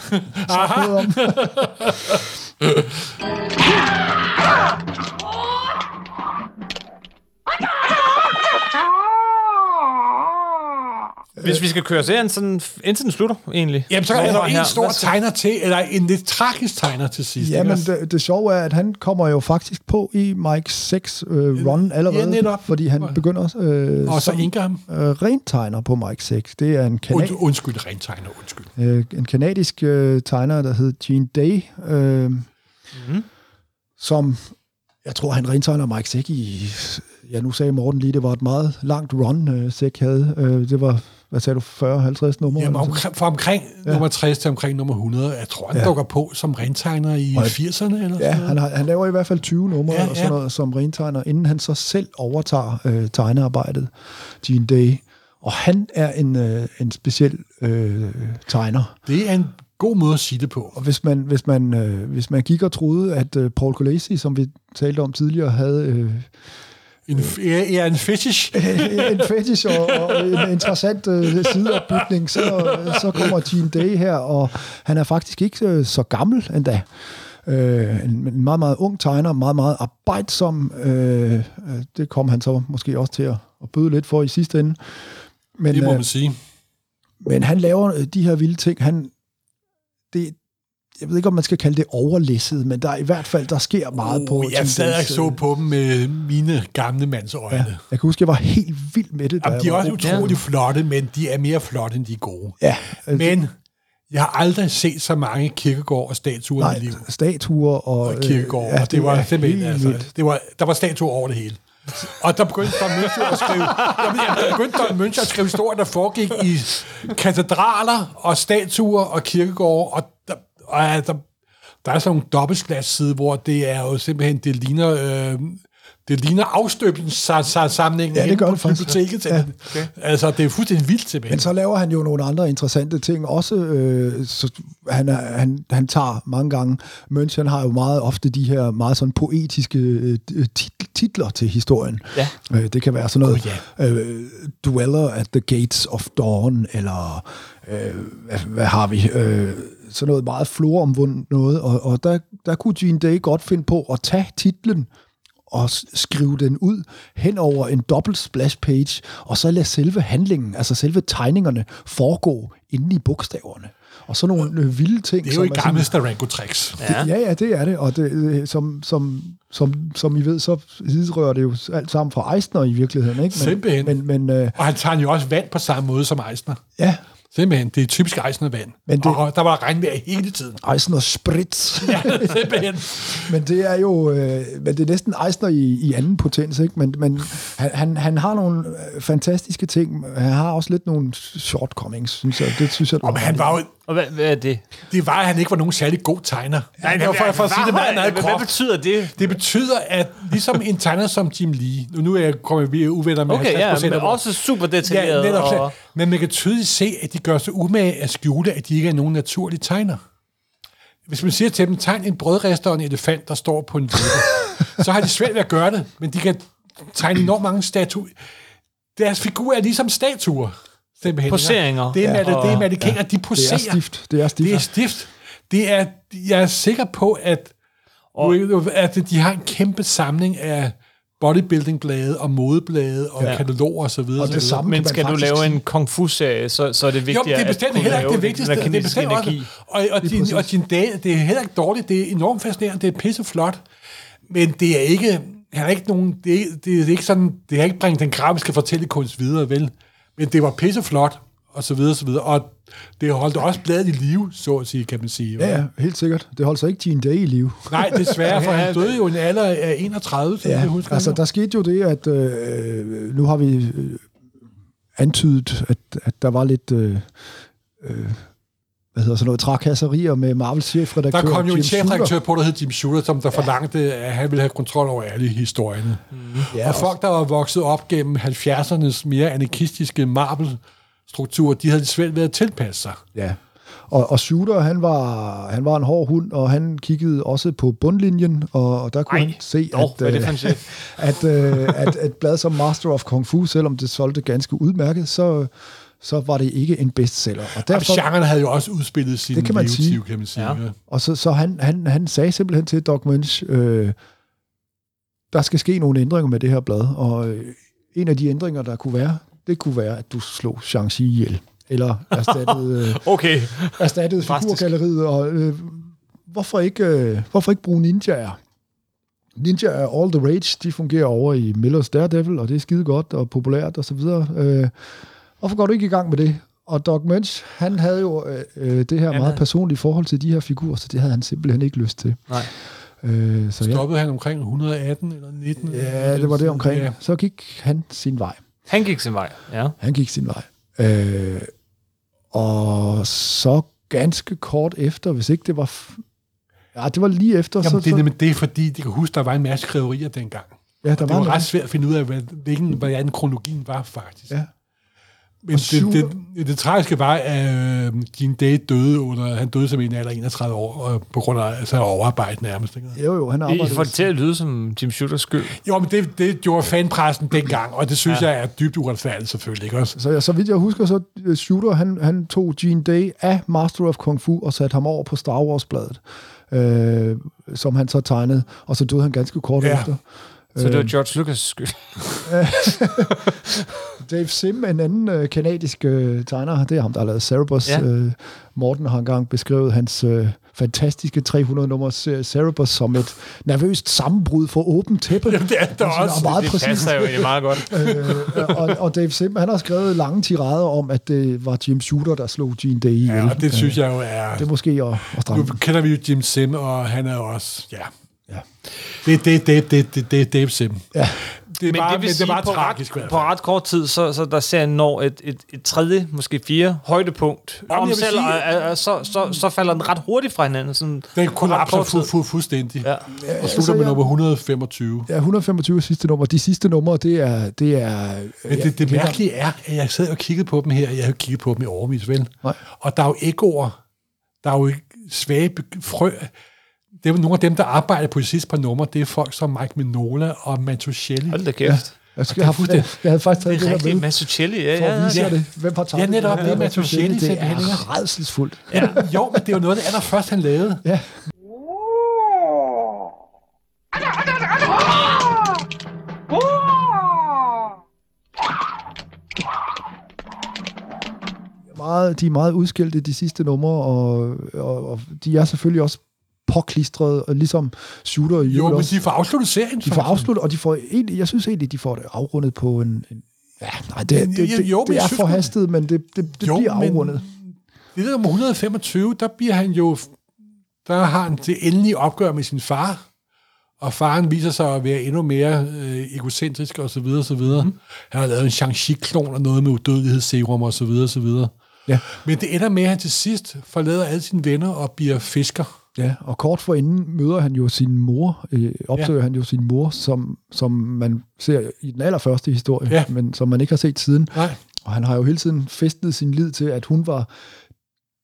sagt noget om. Hvis vi skal køre serien sådan, indtil den slutter, egentlig. Jamen, så er der har en stor tegner til, eller en lidt tragisk tegner til sidst. Jamen, det, det sjove er, at han kommer jo faktisk på i Mike 6 øh, run allerede, Ja, netop. fordi han begynder øh, Og så som Ingham. øh, rent tegner på Mike 6. Det er en, kana- Und, undskyld, rent tegner, undskyld. øh, en kanadisk øh, tegner, der hed Gene Day, øh, mm-hmm. som jeg tror, han rentegner Mike Sæk i... Ja, nu sagde Morten lige, det var et meget langt run, øh, Sæk havde. Øh, det var, hvad sagde du, 40-50 numre? Jamen, omkring, fra omkring ja. nummer 60 til omkring nummer 100. Jeg tror, han ja. Dukker på som rentegner i Og- 80'erne. Eller Ja, sådan noget. han, har, han laver i hvert fald 20 numre Ja, eller sådan ja. noget, som rentegner, inden han så selv overtager øh, tegnearbejdet, Gene Day. Og han er en, øh, en speciel øh, tegner. Det er en god måde at sige det på. Og hvis man, hvis man, øh, hvis man gik og troede, at øh, Paul Collacy, som vi talte om tidligere, havde øh, En, ja, ja, en fetish. en fetish og, og en interessant øh, sideopbygning, så, så kommer Gene Day her, og han er faktisk ikke øh, så gammel endda. Øh, en, en meget, meget ung tegner, meget, meget arbejdsom. Øh, øh, det kom han så måske også til at, at bøde lidt for i sidste ende. Men, Det må øh, man sige. men han laver øh, de her vilde ting. Han, det, jeg ved ikke, om man skal kalde det overlæsset, men der er i hvert fald, der sker meget på Oh, jeg Gene sad og så på dem med mine gamle mands øjne. Ja, jeg kan huske, jeg var helt vild med det. Jamen, jeg de er var også utrolig flotte, men de er mere flotte, end de er gode. Ja, øh, Men jeg har aldrig set så mange kirkegård og statuer i Nej, mit liv. statuer og, Og kirkegård. øh, og det var er simpelthen, altså, det var, der var statuer over det hele. Og der begyndte Don Münch at skrive, jamen, der begyndte Don Münch at skrive historier, der foregik i katedraler og statuer og kirkegårde, og der, og der, Der er sådan nogle dobbeltslash-side, hvor det er jo simpelthen, det ligner... Øh, det ligner afstøbningssamlingen Ja, det gør på det faktisk. biblioteket. Ja. Ja. Okay. Altså, det er fuldstændig vildt simpelthen. Men så laver han jo nogle andre interessante ting også. Øh, så han, er, han, han tager mange gange... München har jo meget ofte de her meget sådan poetiske øh, tit- titler til historien. Ja. Øh, det kan være sådan noget... Oh, øh, Dweller at the Gates of Dawn, eller øh, hvad, hvad har vi? Øh, sådan noget meget floromvundet noget. Og, og der, der kunne Gene Day godt finde på at tage titlen og skrive den ud hen over en dobbelt splash page, og så lade selve handlingen, altså selve tegningerne, foregå inde i bogstaverne. Og sådan nogle øh, vilde ting. det er jo som i sådan- gamle Starango-tricks. Ja. det, ja, ja, det er det, og det, øh, som, som, som, som I ved, så hidrører det jo alt sammen fra Eisner i virkeligheden, ikke? Men, Simpelthen. Men, men øh, Og han tager jo også vand på samme måde som Eisner. ja, Simpelthen, det er typisk Eisner-vand. Men det- Og der var der regnvejr hele tiden. Eisner Spritz. Ja, simpelthen. men det er jo øh, men det er næsten Eisner i, i anden potens, ikke? Men, men han, han, han har nogle øh, fantastiske ting. Han har også lidt nogle shortcomings, synes jeg. Det synes jeg, du har han var jo, Og hvad, hvad er det? det var, at han ikke var nogen særlig god tegner. Nej, det var for, for at sige det meget, meget hvad, betyder det? Det betyder, at ligesom en tegner som Jim Lee, nu- nu er jeg kommet vi er uvenner med Okay, ja, 50% men af vores- også super detaljeret. Ja, netop. og. Men man kan tydeligt se, at de gør sig umage at skjule, at de ikke er nogen naturlige tegner. Hvis man siger til dem, tegn en brødrester og en elefant, der står på en vippe, så har de svært ved at gøre det, men de kan tegne enormt mange statuer. Deres figurer er ligesom statuer. Simpelthen. Poseringer. Det er, Ja, ja, og- det er mannequiner, de Det poserer. er stift. Det er stift. Det er stift. Det er, jeg er sikker på, at, og, at de har en kæmpe samling af bodybuilding-blade og modeblade og Ja. ja. kataloger osv. Og det samme Men skal du lave en kung fu-serie, så, så er det Jo, vigtigt det er bestemt heller ikke det vigtigste. Det er bestemt også, energi. og, og, din, og din dag, det er heller ikke dårligt. Det er enormt fascinerende. Det er pisseflot. Men det er ikke, han er ikke nogen, det er, det er ikke sådan, det har ikke bringet den grafiske fortællekunst videre, vel? Men det var pisseflot, og så videre, så videre. Og det holdt også bladet i live, så at sige, kan man sige. Ja, ja, helt sikkert. Det holdt så ikke Gene Day i live. Nej, desværre, for han døde jo i en alder af 31, så Ja, jeg husker. altså der skete jo det, at øh, nu har vi øh, antydet, at, at der var lidt... Øh, øh, hvad hedder sådan noget, trakasserier med Marvels chefredaktør. Der kom jo en chefredaktør på, der hed Jim Shooter, som der forlangte, at han ville have kontrol over alle historierne. Ja, Og folk, der var vokset op gennem 70'ernes mere anarkistiske Marvel-struktur, de havde svært ved at tilpasse sig. Ja. Og, og Shooter, han var, han var en hård hund, og han kiggede også på bundlinjen, og, og der kunne Ej, han se, dog, hvad er det øh, at, øh, at et blad som Master of Kung Fu, selvom det solgte ganske udmærket, så, så var det ikke en bestseller. Og Derfor, derfor, genren havde jo også udspillet sin Det kan man levetid, sige. kan man sige. Ja. Ja. og så, så han, han, han sagde simpelthen til Doc Munch, øh, der skal ske nogle ændringer med det her blad, og øh, en af de ændringer, der kunne være, det kunne være, at du slog Shang-Chi ihjel. Eller erstattede, øh, Okay. erstattede figurgalleriet, og øh, hvorfor, ikke, øh, hvorfor ikke bruge ninjaer? Ninja er all the rage, de fungerer over i Millers Daredevil, og det er skide godt og populært og så videre. Øh, hvorfor går du ikke i gang med det? Og Doc Munch, han havde jo øh, øh, det her Han meget havde- personlige forhold til de her figurer, så det havde han simpelthen ikke lyst til. Nej. Øh, så ja, Stoppede han omkring 118 eller 19? ja, det var det omkring. Ja. Så gik han sin vej. Han gik sin vej, ja. Han gik sin vej. Øh, og så ganske kort efter, hvis ikke det var... F- ja, det var lige efter. Jamen, så, det, er så, nemlig det er fordi, de kan huske, der var en masse skriverier dengang. ja, der Det var var en- ret svært at finde ud af, hvad, hvilken, hvordan kronologien var, faktisk. Ja. Men det, det, det, det tragiske var, at øh, Gene Day døde under, han døde som en alder af 31 år, og på grund af altså, overarbejde nærmest. Ikke? Jo, jo, han I arbejdede... får det til at lyde som Jim Shooters skyld. Jo, men det, det gjorde fanpressen dengang, og det synes ja. jeg er dybt uretfærdigt selvfølgelig. Ikke også? Så, så vidt jeg husker, så øh, Shooter, han, han tog Gene Day af Master of Kung Fu og satte ham over på Star Wars-bladet, øh, som han så tegnede, og så døde han ganske kort Ja. efter. Så det var George Lucas skyld. Dave Sim, en anden øh, kanadisk øh, tegner, det er ham, der har lavet Cerebus. Ja. Øh, Morten har engang beskrevet hans øh, fantastiske 300-nummers øh, Cerebus som et nervøst sammenbrud for åbent tæppe. Jamen, det er der også. og meget det præcis. passer jo egentlig meget godt. øh, og, og Dave Sim, han har skrevet lange tirader om, at det var Jim Shooter, der slog Gene Day ihjel. Ja, det synes jeg jo er... Det er måske at, at stramme. Nu kender vi jo Jim Sim, og han er jo også... Ja. Ja. Det, det, det, det, det, det er Dave Sim. Ja. det er men bare, det vil men det sige, er på, tragisk. ret, på ret kort tid, så, så der serien når et, et, et tredje, måske fire højdepunkt. Jamen, om selv, sige- og, og, så, så, så falder den ret hurtigt fra hinanden. Sådan, Den kollapser fu- fu- fuldstændig. Ja. Og slutter altså, med jeg- nummer 125. Ja, 125 er sidste nummer. De sidste numre, det er... Det er Men det, det mærkelige er, at jeg sad og kiggede på dem her. Jeg har jo kigget på dem i overvis, vel? Nej. Og der er jo ekoer. Der er jo svage frø. Det er jo nogle af dem, der arbejder på de sidste par numre. Det er folk som Mike Minola og Mantuchelli. Hold da kæft. Jeg, skal, jeg, jeg, jeg havde faktisk taget Det det, er rigtigt, med, Mazzucchelli, ja, ja, ja. ja. det. Hvem har taget Ja, netop, det er Det simpelthen, ikke? er redselsfuldt. Ja, jo, men det er jo noget af det allerførste, han lavede. Ja. Meget, de er meget udskilte, de sidste numre, og, og, og de er selvfølgelig også påklistret, og ligesom shooter i Jo, men de får afsluttet serien. de får afsluttet, og de får egentlig, jeg synes egentlig, de får det afrundet på en... en ja, nej, det, det, det, Jo, det, er forhastet, men det, det, det Jo, bliver afrundet. Det der nummer 125, der bliver han jo... Der har han det endelige opgør med sin far, og faren viser sig at være endnu mere øh, egocentrisk og så videre, så videre. Mm. Han har lavet en Shang-Chi-klon og noget med udødelighedsserum og så videre, så videre. Ja. Men det ender med, at han til sidst forlader alle sine venner og bliver fisker. Ja, og kort forinden møder han jo sin mor, øh, opsøger ja. han jo sin mor, som, som man ser i den allerførste historie, Ja. men som man ikke har set siden. Nej. Og han har jo hele tiden festet sin lid til, at hun var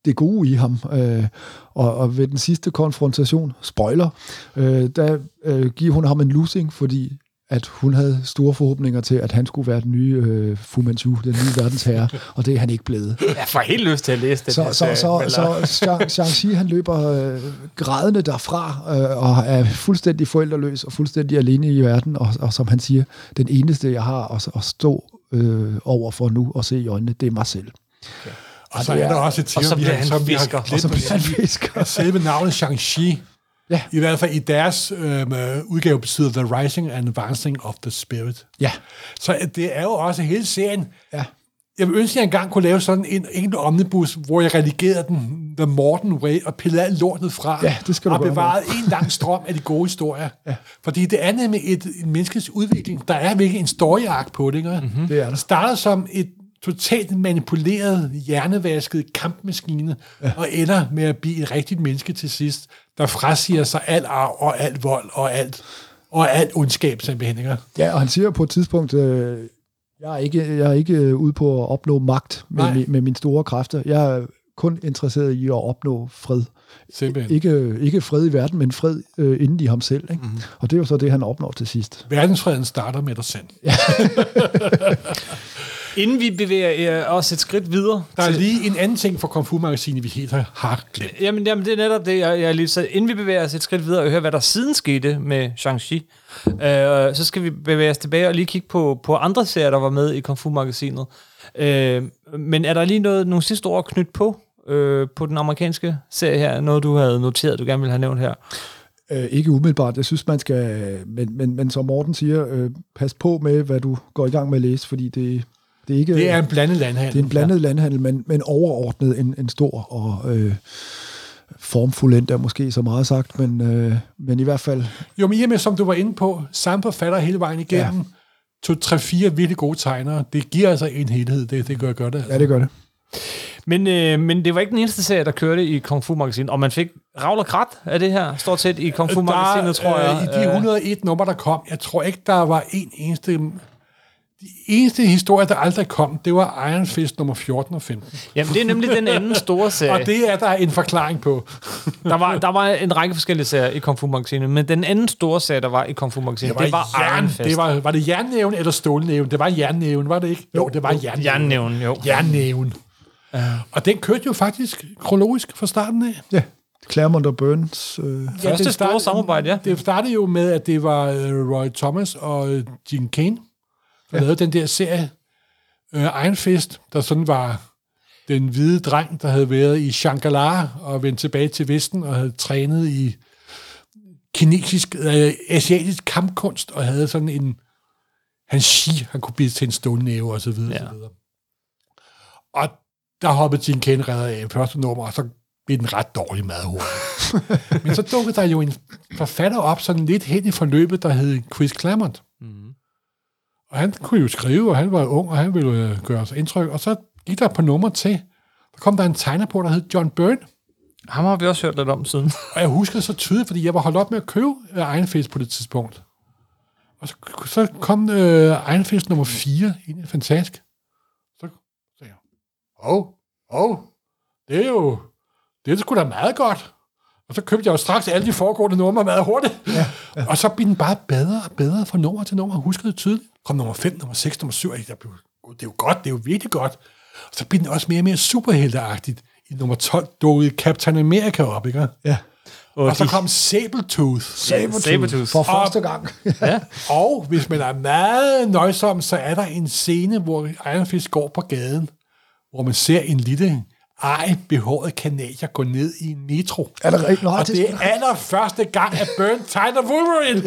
det gode i ham. Øh, og, og ved den sidste konfrontation, spoiler, øh, der øh, giver hun ham en losing, fordi at hun havde store forhåbninger til, at han skulle være den nye øh, Fu Manchu, den nye verdensherre, og det er han ikke blevet. Jeg får helt lyst til at læse det. Så, så, så, så Shang- Shang-Chi, han løber øh, grædende derfra, øh, og er fuldstændig forældreløs og fuldstændig alene i verden, og, og som han siger, den eneste, jeg har at, at stå øh, over for nu og se i øjnene, det er mig selv. Og så det er der er- også et og så tema, som vi har glemt Og så bliver han fisker. Selve navnet Shang-Chi, Ja. i hvert fald i deres øh, udgave, betyder The Rising and Advancing of the Spirit. Ja. Så øh, det er jo også hele serien. Ja. Jeg vil ønske, at jeg engang kunne lave sådan en enkelt omnibus, hvor jeg redigerede den The Morton Way og pillede alt lortet fra. Ja, det skal du Og bevarede en lang strøm af de gode historier. Ja. Fordi det er nemlig et, en menneskets udvikling. Der er virkelig en story på det. Ikke? Mm-hmm. Det er der. Det starter som et totalt manipuleret, hjernevasket kampmaskine, ja. og ender med at blive et rigtigt menneske til sidst, der frasiger sig al arv og alt vold og alt og alt ondskab, simpelthen. Ikke? Ja, og han siger på et tidspunkt, øh, jeg, er ikke, jeg er ikke øh, ude på at opnå magt med, Nej. med, med mine store kræfter. Jeg er kun interesseret i at opnå fred. Simpelthen. Ikke, ikke fred i verden, men fred øh, inden i ham selv. Ikke? Mm-hmm. Og det er jo så det, han opnår til sidst. Verdensfreden starter med dig selv. Inden vi bevæger øh, os et skridt videre... Der er til- lige en anden ting fra Kung Fu-magasinet, vi helt har- glemt. Jamen, jamen, det er netop det, jeg, jeg lige så inden vi bevæger os et skridt videre og hører, hvad der siden skete med Shang-Chi, øh, så skal vi bevæge os tilbage og lige kigge på, på andre serier, der var med i Kung Fu-magasinet. Øh, men er der lige noget, nogle sidste ord at knytte på, øh, på den amerikanske serie her? Noget, du havde noteret, du gerne ville have nævnt her? Øh, ikke umiddelbart. Jeg synes, man skal... Men, men, men som Morten siger, øh, pas på med, hvad du går i gang med at læse, fordi det, det er ikke... Det er en blandet landhandel. det er en blandet ja. landhandel, men, men overordnet en, en stor og øh, formfuldendt er måske så meget sagt, men, øh, men i hvert fald... Jo, men i og med, som du var inde på, samme forfatter hele vejen igennem, ja. to, tre, fire virkelig gode tegnere. Det giver altså en helhed, det, det gør, gør det. Altså. Ja, det gør det. Men, øh, men det var ikke den eneste serie, der kørte i Kung Fu-magasinet, og man fik ravl og krat af det her, stort set i Kung Fu-magasinet, tror jeg. Øh, I de 101 numre, der kom, jeg tror ikke, der var en eneste... De eneste historie, der aldrig kom, det var Iron Fist nummer 14 og 15. Jamen, det er nemlig den anden store serie. Og det er der en forklaring på. Der var, der var en række forskellige serier i Kung Fu-magasinet, men den anden store serie, der var i Kung Fu-magasinet, det var, det var jern, Iron Fist. det var, var det jernnæven eller stålnæven? Det var jernnæven, var det ikke? Jo, det var jernnæven. Jernnævnen, jo. Jernnæven. Uh. Og den kørte jo faktisk kronologisk fra starten af. Ja. Claremont og Burns... Øh, Første det store samarbejde, ja. Det startede jo med, at det var uh, Roy Thomas og Gene Kane, der ja. lavede den der serie Iron Fist, der sådan var den hvide dreng, der havde været i Shangri-La og vendt tilbage til Vesten og havde trænet i kinesisk, øh, asiatisk kampkunst og havde sådan en hans shi, han kunne blive til en stålnæve og så videre. Ja. Og, så videre. og der hoppede Gene Kane redder af første nummer, og så blev den ret dårlig meget hurtigt. Men så dukkede der jo en forfatter op sådan lidt hen i forløbet, der hed Chris Claremont. Mm. Og han kunne jo skrive, og han var ung, og han ville øh, gøre sig indtryk. Og så gik der par numre til. Der kom der en tegner på, der hed John Byrne. Ham har vi også hørt lidt om siden. Og jeg husker så tydeligt, fordi jeg var holdt op med at købe øh, Iron Fist på det tidspunkt. Og så, så kom øh, Iron Fist nummer 4 ind i Fantask. Så sagde jeg, åh, oh, åh, oh, det er jo, det er sgu da meget godt. Og så købte jeg jo straks alle de foregående numre meget hurtigt. Ja, ja. Og så blev den bare bedre og bedre fra nummer til nummer. Jeg husker det tydeligt. Kom nummer 5, nummer 6, nummer 7. Jeg blev, det er jo godt, det er jo virkelig godt. Og så blev den også mere og mere superhelteagtigt. I nummer 12 dukkede Captain America op, ikke? Ja. Og, og så kom Sabletooth. Sabretooth. Sabretooth. For første gang. Ja. Og hvis man er meget nøjsom, så er der en scene, hvor Iron Fist går på gaden, hvor man ser en lille ej behåret kanadier gå ned i en metro. Er det rigtigt? Nå, Og det er er allerførste gang, at Burn tegner Wolverine.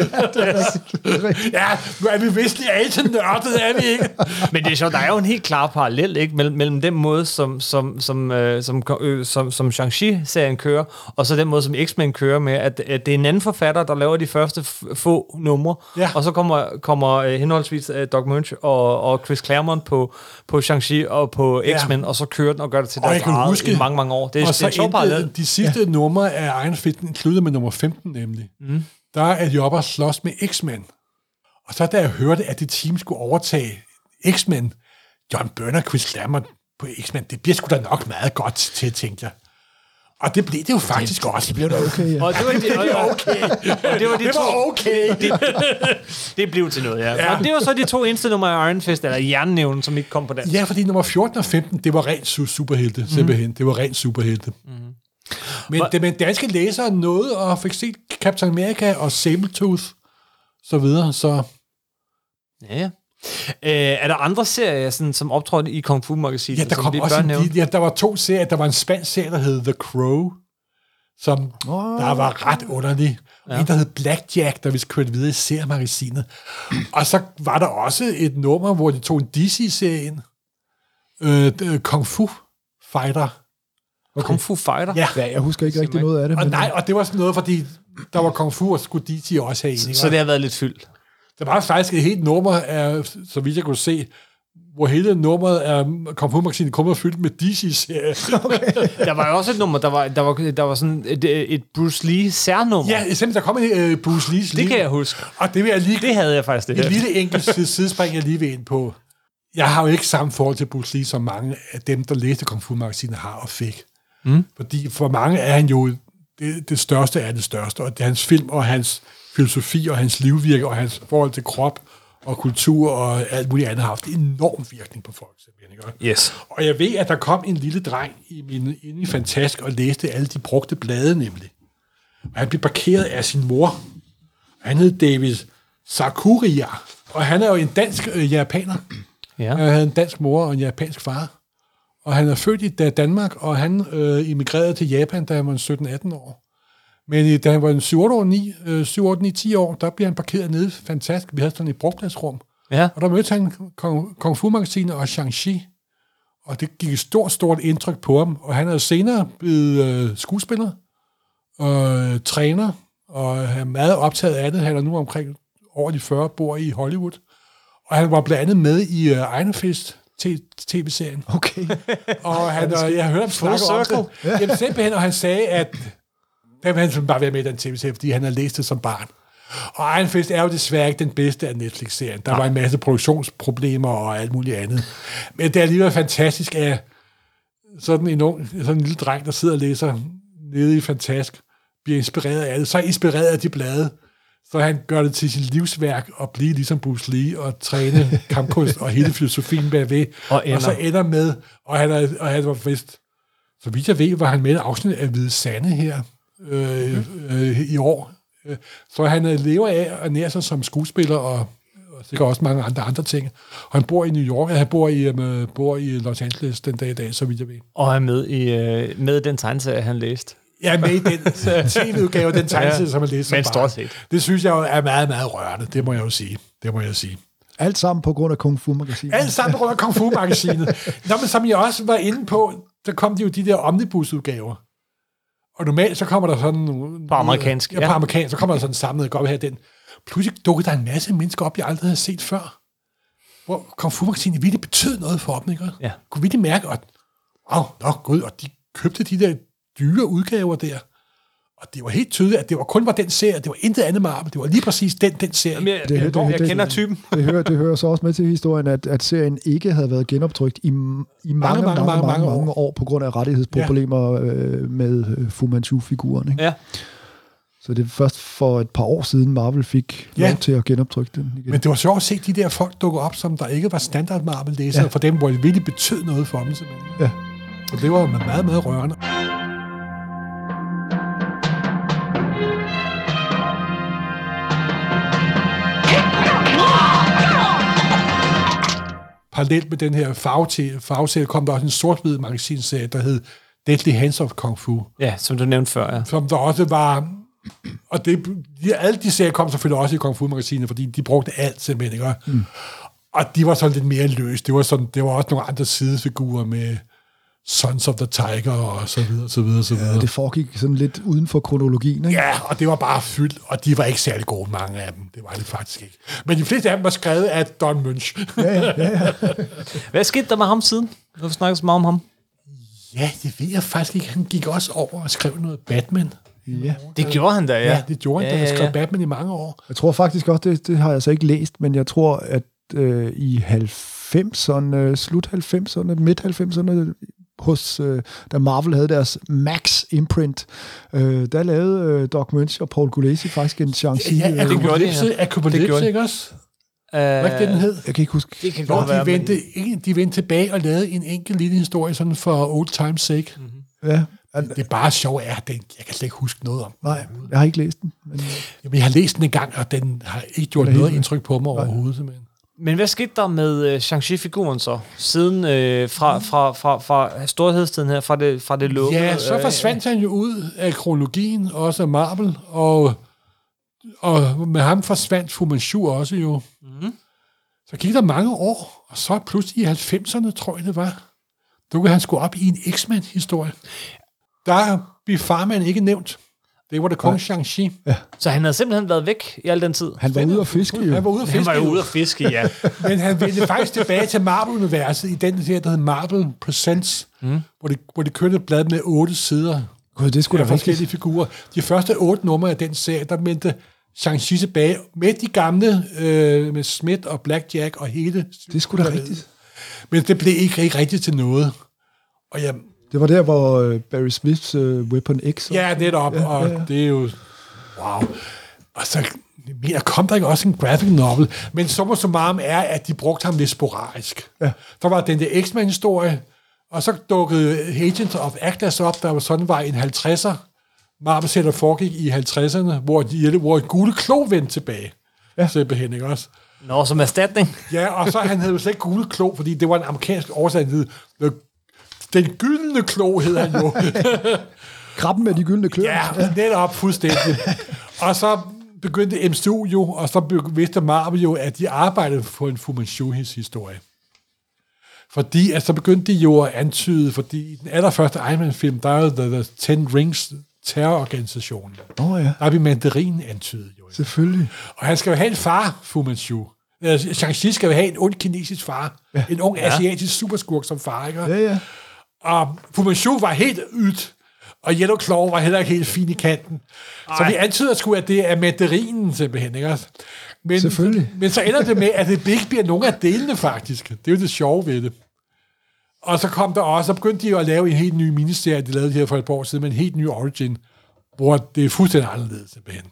ja, nu er vi vist lige altid nørdet, er vi ikke? Men det er sjovt, der er jo en helt klar parallel ikke, mellem, mellem den måde, som, som, som, øh, som, øh, som, som Shang-Chi-serien kører, og så den måde, som X-Men kører med, at, at det er en anden forfatter, der laver de første f- få numre, Ja. og så kommer, kommer øh, henholdsvis øh, Doc Munch og, og Chris Claremont på, på Shang-Chi og på Ja. X-Men, og så kører den og gør det til Og deres kan eget huske- i mange, mange år. Det er, og det så er en sjov endte de sidste ja. numre af Iron Fist sluttede med nummer 15 nemlig. Mm. Der er og slås med X-Men. Og så da jeg hørte, at det team skulle overtage X-Men, John Byrne og Chris Claremont på X-Men, det bliver sgu da nok meget godt til, tænkte jeg. Og det blev det jo faktisk også. Det blev Det er okay, ja. Og det var, de, og, okay. og det var de Det to, var okay. det blev til noget, ja. Ja. Og det var så de to eneste numre af Iron Fist, eller Jernnævnen, som ikke kom på dansk. Ja, fordi nummer 14 og 15, det var rent su- superhelte, mm. simpelthen. Det var rent superhelte. Mm. Men, det, men danske læsere nåede og fik set Captain America og Sabletooth, så videre, så... Ja. Øh, er der andre serier, sådan, som optrådte i Kung Fu-magasinet, Ja, der kom også en, de- ja, der var to serier. Der var en spansk serie, der hed The Crow, som oh. der var ret underlig. Ja. En, der hed Blackjack, der vi kørte videre i seriemagasinet. Og så var der også et nummer, hvor de tog en DC-serie ind. Øh, Kung Fu Fighter. Okay. Kung Fu Fighter? Ja. Ja, jeg husker ikke rigtig noget af det. Og men- nej, og det var sådan noget, fordi der var Kung Fu, og skulle DC også have en. ikke? Så det har været lidt fyldt. Der var faktisk et helt nummer, af, så vidt jeg kunne se, hvor hele nummeret Fu-magasinet kom og fyldt med DC-serier. Der var jo også et nummer, der var, der var, der var sådan et, et Bruce Lee særnummer. Ja, simpelthen, der kom en uh, Bruce Lee's det kan jeg huske. Og det vil jeg lige... Det havde jeg faktisk det et her. lille enkelt sid- sidespring, jeg lige vil ind på. Jeg har jo ikke samme forhold til Bruce Lee, som mange af dem, der læste Kung Fu-magasinet har og fik. Mm. Fordi for mange er han jo det, det største af det største, og det er hans film og hans filosofi og hans livvirke og hans forhold til krop og kultur og alt muligt andet har haft enorm virkning på folk. Ikke? Yes. Og jeg ved, at der kom en lille dreng i min, inde i Fantask og læste alle de brugte blade nemlig. Og han blev parkeret af sin mor. Han hed David Sakuria, og han er jo en dansk øh, japaner. Ja. Han havde en dansk mor og en japansk far. Og han er født i Da- Danmark, og han øh, emigrerede til Japan, da han var 17-18 år. Men øh, da han var en 7 år, 9, øh, 7, 8, 9, 10 år, der blev han parkeret nede. Fantastisk. Vi havde sådan et brugpladsrum. Ja. Og der mødte han Kung, Kung Fu-magasinet og Shang-Chi. Og det gik et stort, stort indtryk på ham. Og han er senere blevet øh, skuespiller og øh, træner, og er meget optaget af det. Han er nu omkring over de 40, bor i Hollywood. Og han var blandt andet med i uh, Iron Fist t- tv-serien. Okay. Og han, og jeg hørte ham snakke om circle. det. Jamen simpelthen, og han sagde, at der vil han bare være med i den tv-serie, fordi han har læst det som barn. Og Iron Fist er jo desværre ikke den bedste af Netflix-serien. Der var en masse produktionsproblemer og alt muligt andet. Men det er alligevel fantastisk, at sådan en, ung, sådan en lille dreng, der sidder og læser nede i Fantask, bliver inspireret af det. Så er inspireret af de blade, så han gør det til sit livsværk at blive ligesom Bruce Lee og træne kampkunst og hele filosofien bagved. Og ender. og så ender med, og han, er, og han var vist, så vidt jeg ved, var han med i afsnit af Hvide Sande her øh, øh, i år. Øh, Så han øh, lever af at nære sig som skuespiller og, og sikkert også mange andre andre ting. Og han bor i New York, og han bor i, øh, bor i Los Angeles den dag i dag, så vidt jeg ved. Og er med i øh, med den tegneserie, han læste. Er med i den tv-udgave af den tegneserie, som jeg læste Men stort set. Det synes jeg jo er meget, meget rørende. Det må jeg jo sige. Det må jeg jo sige. Alt sammen på grund af Kung Fu-magasinet. Alt sammen på grund af Kung Fu-magasinet. Nå, men som jeg også var inde på, så kom de jo de der omnibusudgaver. Og normalt så kommer der sådan... På amerikansk, Ja, ja. på amerikansk, så kommer der sådan samlet godt her den. Pludselig dukkede der en masse mennesker op, jeg aldrig havde set før. hvor Kung Fu Magasinet virkelig betød noget for dem, ikke? Ja. Kunne virkelig mærke, at wow, nå, gud, og de købte de der dyre udgaver der. Og det var helt tydeligt, at det var kun var den serie, det var intet andet Marvel, det var lige præcis den, den serie. Jamen, jeg, Det- jeg, det- jeg det- kender typen. Det hører, det hører så også med til historien, at, at serien ikke havde været genoptrykt i, i mange, mange, mange, mange, mange, mange, år. år på grund af rettighedsproblemer øh, med øh, Fu Manchu-figuren. Ikke? Ja. Så det er først for et par år siden, Marvel fik Ja. lov til at genoptrykke den igen. Men det var sjovt at se de der folk dukke op, som der ikke var standard Marvel-læsere, ja. Ja. for dem, hvor det virkelig betød noget for dem. Simpelthen. Ja. Og det var meget, meget rørende. Parallelt med den her farve- farveserie kom der også en sort-hvid magasinserie, der hed Deadly Hands of Kung Fu ja, som du nævnte før, ja. som der også var... Og det, de, alle de serier kom selvfølgelig også i Kung Fu-magasinet, fordi de brugte alt simpelthen, ikke? Mm. Og de var sådan lidt mere løst. Det var, sådan, det var også nogle andre sidefigurer med Sons of the Tiger og så videre, så videre, så videre. Det foregik sådan lidt uden for kronologien. Ikke? Ja, og det var bare fyldt, og de var ikke særlig gode, mange af dem. Det var det faktisk ikke. Men de fleste af dem var skrevet af Don Munch. Hvad skete der med ham siden? Nu snakker så meget om ham. ja, det ved jeg faktisk ikke. Han gik også over og skrev noget Batman. Ja. Det gjorde han da, ja. Ja, det gjorde han, ja, da han ja, skrev ja. Batman i mange år. Jeg tror faktisk også, det, det har jeg altså ikke læst, men jeg tror, at øh, i 90'erne, øh, slut 90'erne, midt 90'erne, hos, øh, da Marvel havde deres Max imprint, øh, der lavede øh, Doc Munch og Paul Gulacy faktisk en chance. Ja, øh, Apocalypse, ja. Det Apocalypse, gjorde de. ikke også? Uh, Hvad er det, den hed? jeg kan ikke huske. Det kan Hvor godt være, de men- vendte, en- de vendte tilbage og lavede en enkelt lille historie, sådan for old times sake. Mm. Ja, Det er bare sjovt, at den, jeg kan slet ikke huske noget om. nej, jeg har ikke læst den. Men, Jamen, jeg har læst den en gang, og den har ikke gjort er noget indtryk på mig overhovedet. Simpelthen. Men hvad skete der med uh, Shang-Chi-figuren så? Siden øh, fra, fra, fra, fra storhedstiden her, fra det, fra det lukkede? Ja, så øh, forsvandt han jo ud af kronologien, også af Marvel, og, og med ham forsvandt Fu Manchu også jo. Mm. Så gik der mange år, og så pludselig i 90'erne, tror jeg det var, dukkede han sgu op i en X-Men-historie. Der blev farmand ikke nævnt. Det var det kong Shang-Chi. Så han havde simpelthen været væk i al den tid? han var ude og fiske jo. Han var ude at Han fiske. var jo ude at fiske, ja. Men han vendte faktisk tilbage til Marvel-universet i den her, der hed Marvel Presents, mm. hvor, de, hvor de kørte et blad med otte sider Gud, det skulle af da forskellige figurer. De første otte numre af den serie, der vendte Shang-Chi tilbage med de gamle, øh, med Smith og Blackjack og hele... Det skulle da rigtigt. Men det blev ikke, ikke rigtigt til noget. Og jeg, Det var der, hvor øh, Barry Smiths øh, Weapon X... ja, netop, ja, og ja, ja. det er jo... Wow. Og så men der kom der ikke også en graphic novel, men summa summarum er, at de brugte ham lidt sporadisk. Ja. Der var den der X-Men-historie, og så dukkede Agents of Atlas op, der var sådan var en 50'er Marvel der foregik i 50'erne, hvor, de, hvor et gule klo vendte tilbage. Ja. Simpelthen, ikke også? Nå, som erstatning. Ja, og så han havde jo slet ikke gule klo, fordi det var en amerikansk oversat, The- den gyldne klo hed han jo. Krabben med de gyldne klør. Ja, netop fuldstændig. og så begyndte MCU jo, og så vidste Marvel jo, at de arbejdede på en Fu Manchu's historie. Fordi, altså, så begyndte de jo at antyde, fordi i den allerførste Iron Man-film, der er jo The, the Ten Rings terrororganisationen. Oh, ja, Der er vi mandarinen antydet jo. selvfølgelig. Og han skal jo have en far, Fu Manchu. Shang-Chi skal jo have en ond kinesisk far. Ja. En ung asiatisk superskurk som far, ikke? Ja, ja. Og Fu Manchu var helt ydt, og Yellow Claw var heller ikke helt fin i kanten. Ej. Så vi antyder sgu, at det er mandarinen simpelthen, ikke? Men, Selvfølgelig. Men så ender det med, at det ikke bliver nogen af delene, faktisk. Det er jo det sjove ved det. Og så kom der også, så begyndte de jo at lave en helt ny miniserie, de lavede her for et par år siden, med en helt ny origin, hvor det er fuldstændig anderledes simpelthen.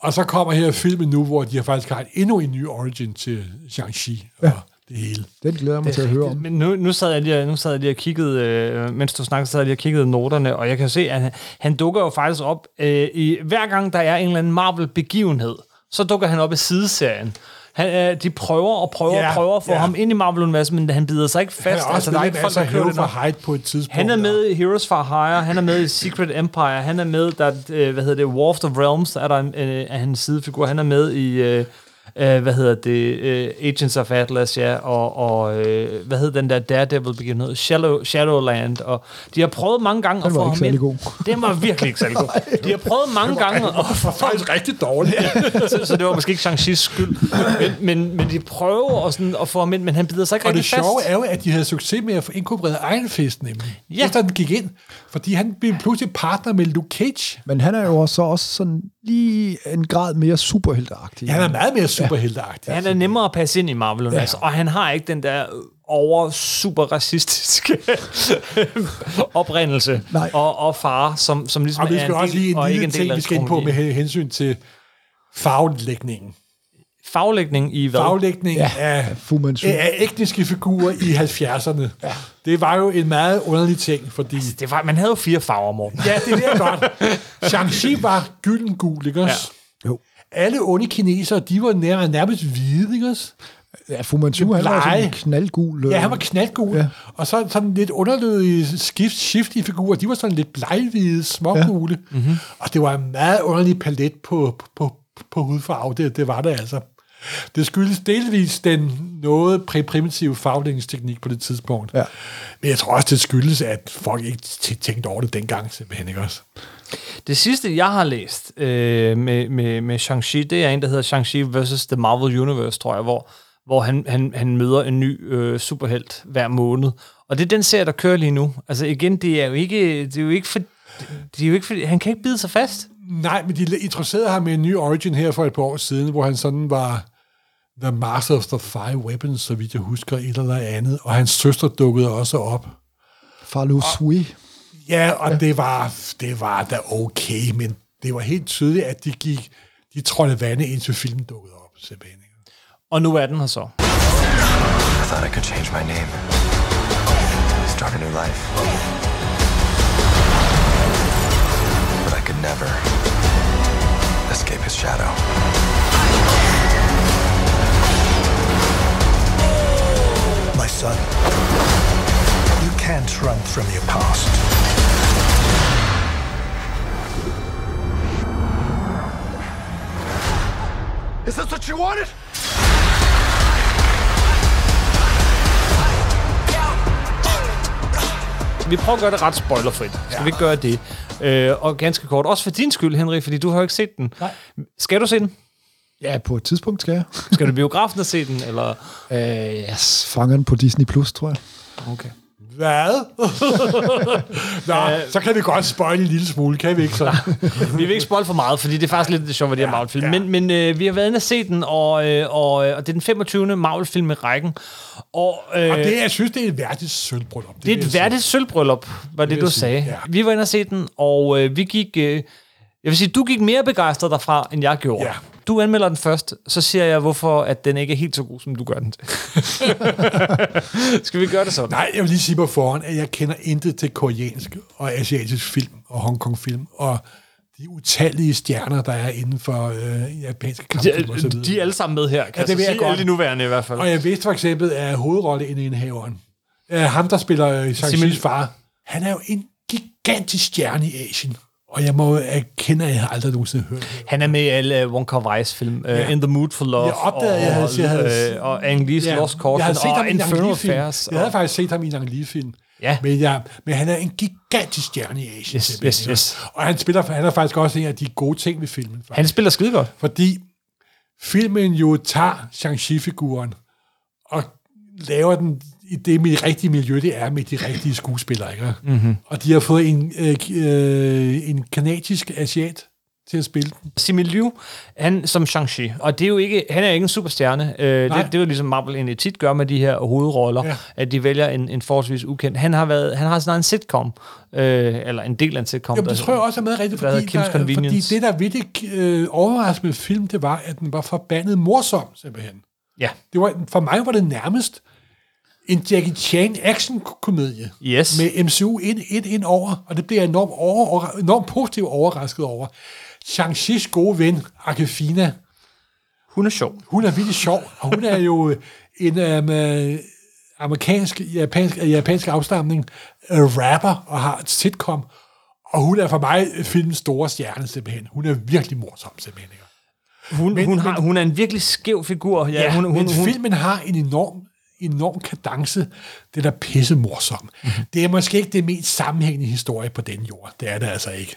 Og så kommer her filmen nu, hvor de faktisk har endnu en ny origin til Shang-Chi og det hele. Den glæder jeg mig til at høre om. Men nu, nu sad jeg lige, nu sad jeg lige og kiggede, øh, mens du snakkede, sad jeg lige og kiggede noterne, og jeg kan se, at han, han dukker jo faktisk op, øh, i, hver gang der er en eller anden Marvel-begivenhed, så dukker han op i sideserien. Han, øh, de prøver og prøver Ja, og prøver at få ja. ham ind i Marvel-universet, men han bider sig ikke Han fast. er også altså, der er ikke folk, der kører det for Hyde på et tidspunkt. Han er med i Heroes for Hire, han er med i Secret Empire, han er med, der, øh, hvad hedder det, War of the Realms, er der en, øh, er hans sidefigur, han er med i, øh, øh, hvad hedder det, øh, Agents of Atlas, ja, og, og øh, hvad hedder den der Daredevil begivenhed, Shadow, Shadowland, og de har prøvet mange gange Den at få ham ind. god. Den var virkelig ikke særlig god. De har prøvet mange gange at få faktisk rigtig dårligt. så, så det var måske ikke Shang-Chi's skyld. Men, men, men de prøver at, sådan, at få ham ind, men han bider sig ikke Og det rigtig fast. sjove er jo, at de havde succes med at få inkorporeret Iron Fist, nemlig. Ja. Efter den gik ind. Fordi han blev pludselig partner med Luke Cage. Men han er jo også, også sådan lige en grad mere superhelteagtig. Ja, han er meget mere superhelteagtig. Han er nemmere at passe ind i marvel ja. og han har ikke den der over super racistiske oprindelse Nej. og, og far, som, som ligesom Og vi er skal en også lige del, en og ikke lille en del ting, af vi skal ind på med hensyn til farvelægningen. Faglægning i hvad? Farvelægning Ja, af, Fu Manchu. af etniske figurer i 70'erne. Ja. Det var jo en meget underlig ting, fordi... Det var, man havde jo fire farver, Morten. Ja, det er godt. Shang-Chi var gylden gul, ikke også? Ja. Jo. Alle onde kinesere, de var nær, nærmest hvide, ikke også? Ja, Fu Manchu, han var sådan knaldgul. øh, Ja, han var knaldgul. Ja. Og så sådan lidt underlødige skift, shiftige figurer, de var sådan lidt bleghvide, smågule. Ja. Mm-hmm. Og det var en meget underlig palet på, på, på hudfarve, det, det var det altså. Det skyldes delvis den noget primitive farvelægningsteknik på det tidspunkt. Ja. Men jeg tror også, det skyldes, at folk ikke tænkte over det dengang, simpelthen ikke også. Det sidste, jeg har læst øh, med, med, med Shang-Chi, det er en, der hedder Shang-Chi vs. The Marvel Universe, tror jeg, hvor, hvor han, han, han møder en ny øh, superhelt hver måned. Og det er den serie, der kører lige nu. Altså igen, det er jo ikke, det er jo ikke for, det er jo ikke for, han kan ikke bide sig fast. Nej, men de introducerede ham med en ny origin her for et par år siden, hvor han sådan var The Master of the Five Weapons, så vidt jeg husker, et eller andet. Og hans søster dukkede også op. Farlo Sui. Ja, og ja. det var det var da okay, men det var helt tydeligt, at de gik, de trådte vande indtil filmen dukkede op, simpelthen. Og nu er den her så. I thought I could change my name. Start a new life. Could never escape his shadow. My son, you can't run from your past. Is this what you wanted? Vi prøver at gøre det ret spoilerfrit. Skal ja. vi ikke gøre det? Øh, og ganske kort, også for din skyld, Henrik, fordi du har jo ikke set den. Nej. Skal du se den? Ja, på et tidspunkt skal jeg. Skal du i biografen og se den, eller? Øh, jeg fanger den på Disney+, Plus, tror jeg. Okay. Hvad? Nå, så kan vi godt spoil en lille smule, kan vi ikke så? vi vil ikke spoil for meget, fordi det er faktisk lidt sjovt ved de her Marvel-film. Ja. Men, men øh, vi har været inde og se den, og, øh, og, øh, og det er den 25. Marvel-film i rækken. Og, øh, Og det, jeg synes, det er et værdigt sølvbryllup. det er vil jeg et værdigt sølvbryllup, var det, vil du sige, sagde. ja. Vi var inde og se den, og øh, vi gik... Øh, jeg vil sige, du gik mere begejstret derfra, end jeg gjorde. Ja. Du anmelder den først, så siger jeg, hvorfor at den ikke er helt så god, som du gør den til. Skal vi gøre det sådan? Nej, jeg vil lige sige på forhånd, at jeg kender intet til koreansk og asiatisk film og Hongkong-film, og de utallige stjerner, der er inden for øh, japanske kampfilm og så De, videre. de er alle sammen med her, kan Ja, ja, det jeg jeg sige. godt. Alle de nuværende i hvert fald. Og jeg vidste for eksempel, at hovedrolleindehaveren, øh, ham der spiller øh, Shang-Chi's far, han er jo en gigantisk stjerne i Asien. Og jeg må erkende, at jeg har aldrig nogensinde hørt. Han er med i alle uh, Wong Kar Wai's film. Uh, Ja. In the Mood for Love. Jeg opdagede, og, jeg havde- jeg havde- øh, og Ang Lee's Lost jeg Caution. havde set ham Og i en. Affairs. Jeg havde faktisk set ham i en Ang Lee-film. Ja. Men, ja, men han er en gigantisk stjerne i Asien. Yes, yes, yes. Og han, spiller, han er faktisk også en af de gode ting ved filmen. Faktisk. Han spiller skide godt. Fordi filmen jo tager Shang-Chi-figuren og laver den det med rigtige miljø, det er med de rigtige skuespillere. Ikke? Mm-hmm. Og de har fået en, øh, øh, en kanadisk asiat til at spille den. Simu Liu, han som Shang-Chi, og det er jo ikke, han er ikke en superstjerne. Øh, Nej. det, det er jo ligesom Marvel egentlig tit gør med de her hovedroller, Ja. at de vælger en, en forholdsvis ukendt. Han har, været, han har sådan en sitcom, øh, eller en del af en sitcom. Jamen, det der- tror jeg også er med rigtigt, fordi, Kim's der, fordi det, der virkelig øh, overraskende med film, det var, at den var forbandet morsom, simpelthen. Ja. Det var, for mig var det nærmest en Jackie Chan action-komedie. Yes. Med MCU ind, ind, ind over, og det bliver jeg enormt, over, enormt positivt overrasket over. Shang-Chi's gode ven, Akefina, Hun er sjov. hun er virkelig sjov, og hun er jo en um, amerikansk, japansk, japansk afstamning, uh, rapper og har et sitcom, og hun er for mig filmens store stjerne simpelthen. Hun er virkelig morsom simpelthen. Hun, Men- hun, har, men- hun er en virkelig skæv figur. Ja, Ja, hun, hun, men hun, filmen har en enorm, enorm kadence. Det er da pisse morsom. Mhm. Mm-hmm. Det er måske ikke det mest sammenhængende historie på den jord. Det er det altså ikke.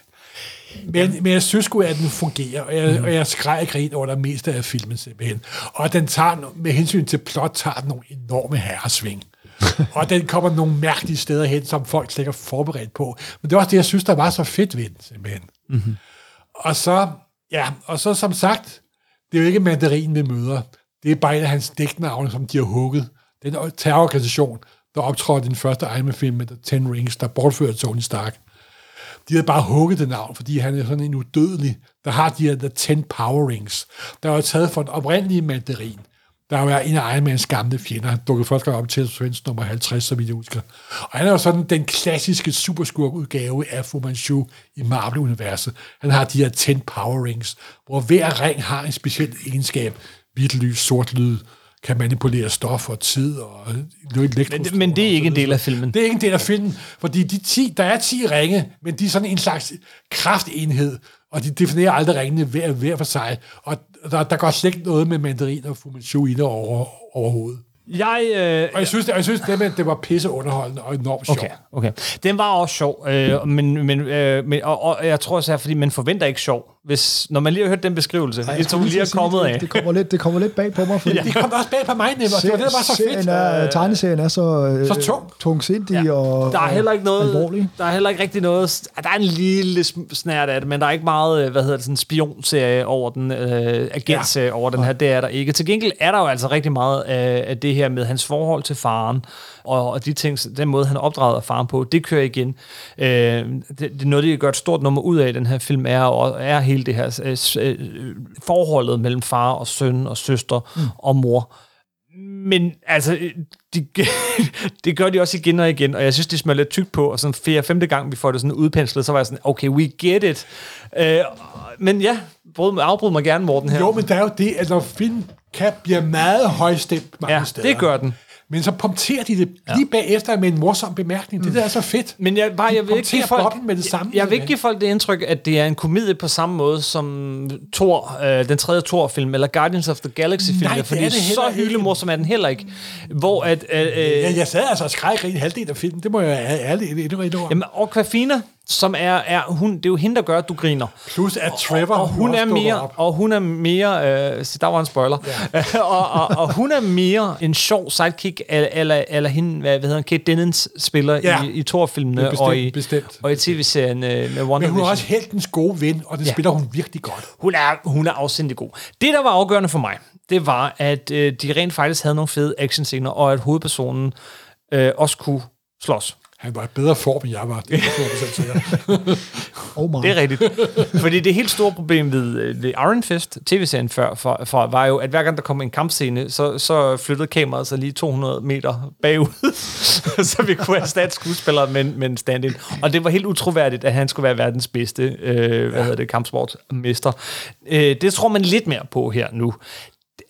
Men, men jeg synes sgu, at den fungerer, og jeg, Mhm. og jeg skreg grin over det meste af filmen simpelthen. Og den tager, med hensyn til plot, tager den nogle enorme herresving. og den kommer nogle mærkelige steder hen, som folk slet ikke er forberedt på. Men det er også det, jeg synes, der var så fedt ved den, simpelthen. Mhm. Og så, ja, og så som sagt, det er jo ikke mandarin, vi møder. Det er bare en af hans dæknavne, som de har hugget. Den terrororganisation, der optrådte i den første Iron Man-film med The Ten Rings, der bortførte Tony Stark. De havde bare hugget det navn, fordi han er sådan en udødelig, der har de her The Ten Power Rings, der er taget fra den oprindelige mandarin, der er jo en af Iron Mans gamle fjender. Han dukkede først op til Svens nummer 50, som vidt jeg husker. Og han er jo sådan den klassiske superskurk-udgave af Fu Manchu i Marvel-universet. Han har de her 10 Power Rings, hvor hver ring har en speciel egenskab. Hvidt lys, sort lyd, kan manipulere stof og tid og men, men det er ikke en del af filmen. det er ikke en del af filmen, fordi de 10, der er 10 ringe, men de er sådan en slags kraftenhed, og de definerer aldrig ringene hver, hver for sig, og der, der går slet ikke noget med mandarin og Fu Manchu i det over, overhovedet. Jeg, øh, Og jeg synes, det, og jeg synes det, med, det var pisse underholdende og enormt sjovt. Okay, okay. Den var også sjov, øh, men, men, øh, men og, og jeg tror også, fordi man forventer ikke sjov. Hvis, når man lige har hørt den beskrivelse, Ej, det jeg som lige er kommet det, af. Det kommer, lidt, det kommer lidt bag på mig, fordi Det kom også bag på mig, nemlig, og det var det, der var så fedt. serien er, tegneserien er så, øh, Så tung. tungsindig Ja. og Der er heller ikke noget, alvorlig. der er heller ikke rigtig noget, der er en lille snært af det, men der er ikke meget, øh, hvad hedder det, sådan en spionserie over den, øh, agentserie ja. over den her, det er der ikke. Til gengæld er der jo altså rigtig meget af, af det her med hans forhold til faren, og, og de ting, den måde, han er opdraget af faren på, det kører igen. Øh, det, det er noget, de gør et stort nummer ud af den her film, er, og er hele det her øh, øh, forholdet mellem far og søn og søster mm. og mor. Men altså, de, det gør de også igen og igen, og jeg synes, det smager lidt tykt på, og sådan fjerde, femte gang, vi får det sådan udpenslet, så var jeg sådan, okay, we get it. Øh, men ja, bryd, afbryd mig gerne, Morten, her. Jo, men der er jo det, at når film kan blive meget højstemt mange Ja, steder. det gør den. Men så punkterer de det lige bagefter med en morsom bemærkning. Det der er så fedt. Men jeg, bare, jeg vil ikke give folk, med det samme, jeg, jeg vil ikke give folk det indtryk, at det er en komedie på samme måde som Thor, øh, den tredje Thor-film, eller Guardians of the Galaxy-film, fordi er det heller så ikke. hyllemorsom er den heller ikke. Hvor at... Øh, øh, Ja, jeg sad altså og skreg grin halvdelen af filmen. Det må jeg ærligt indrømme. Jamen, Aquafina, som er, er hun, det er jo hende, der gør, at du griner. Plus at Trevor og hun også er mere, op. og hun er mere, øh, så der var en spoiler, ja. og, og, og, hun er mere en sjov sidekick, eller, eller, hende, hvad, hvad hedder hun, Kate Dennons spiller Ja. i, i Thor-filmene, Ja, bestemt, og i, bestemt. og i tv-serien øh, med Wonder Men hun er også heltens gode ven, og det Ja. spiller hun virkelig godt. Hun er, hun er afsindig god. Det, der var afgørende for mig, det var, at øh, de rent faktisk havde nogle fede actionscener, og at hovedpersonen øh, også kunne slås. Han var i bedre form, end jeg var. Det er jeg 100% sikker. Oh my. Det er rigtigt. Fordi det helt store problem ved, øh, ved Iron Fist, tv-serien før, for, for, var jo, at hver gang der kom en kampscene, så, så flyttede kameraet sig lige 200 meter bagud, så vi kunne erstatte skuespillere med, med en stand-in. Og det var helt utroværdigt, at han skulle være verdens bedste øh, hvad hedder det, kampsportmester. Øh, det tror man lidt mere på her nu.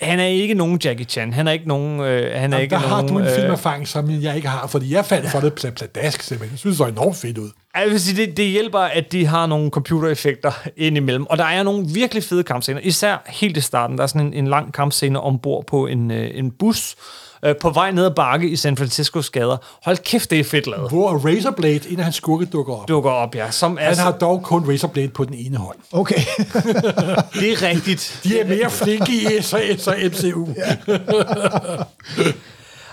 Han er ikke nogen Jackie Chan. Han er ikke nogen... Øh, han er Jamen, ikke der har nogen, du en øh, filmerfaring, som jeg ikke har, fordi jeg faldt for det pla- pladask, simpelthen. Jeg synes, det så enormt fedt ud. Jeg vil sige, det, det hjælper, at de har nogle computereffekter indimellem. Og der er nogle virkelig fede kampscener. Især helt i starten. Der er sådan en, en lang kampscene ombord på en, øh, en bus øh, på vej ned ad bakke i San Franciscos gader. Hold kæft, det er fedt lavet. Hvor Razorblade, en af hans skurke, dukker op. Dukker op, ja. Som er, Han har dog kun Razorblade på den ene hånd. Okay. Det er rigtigt. De er mere flinke i SAS og MCU.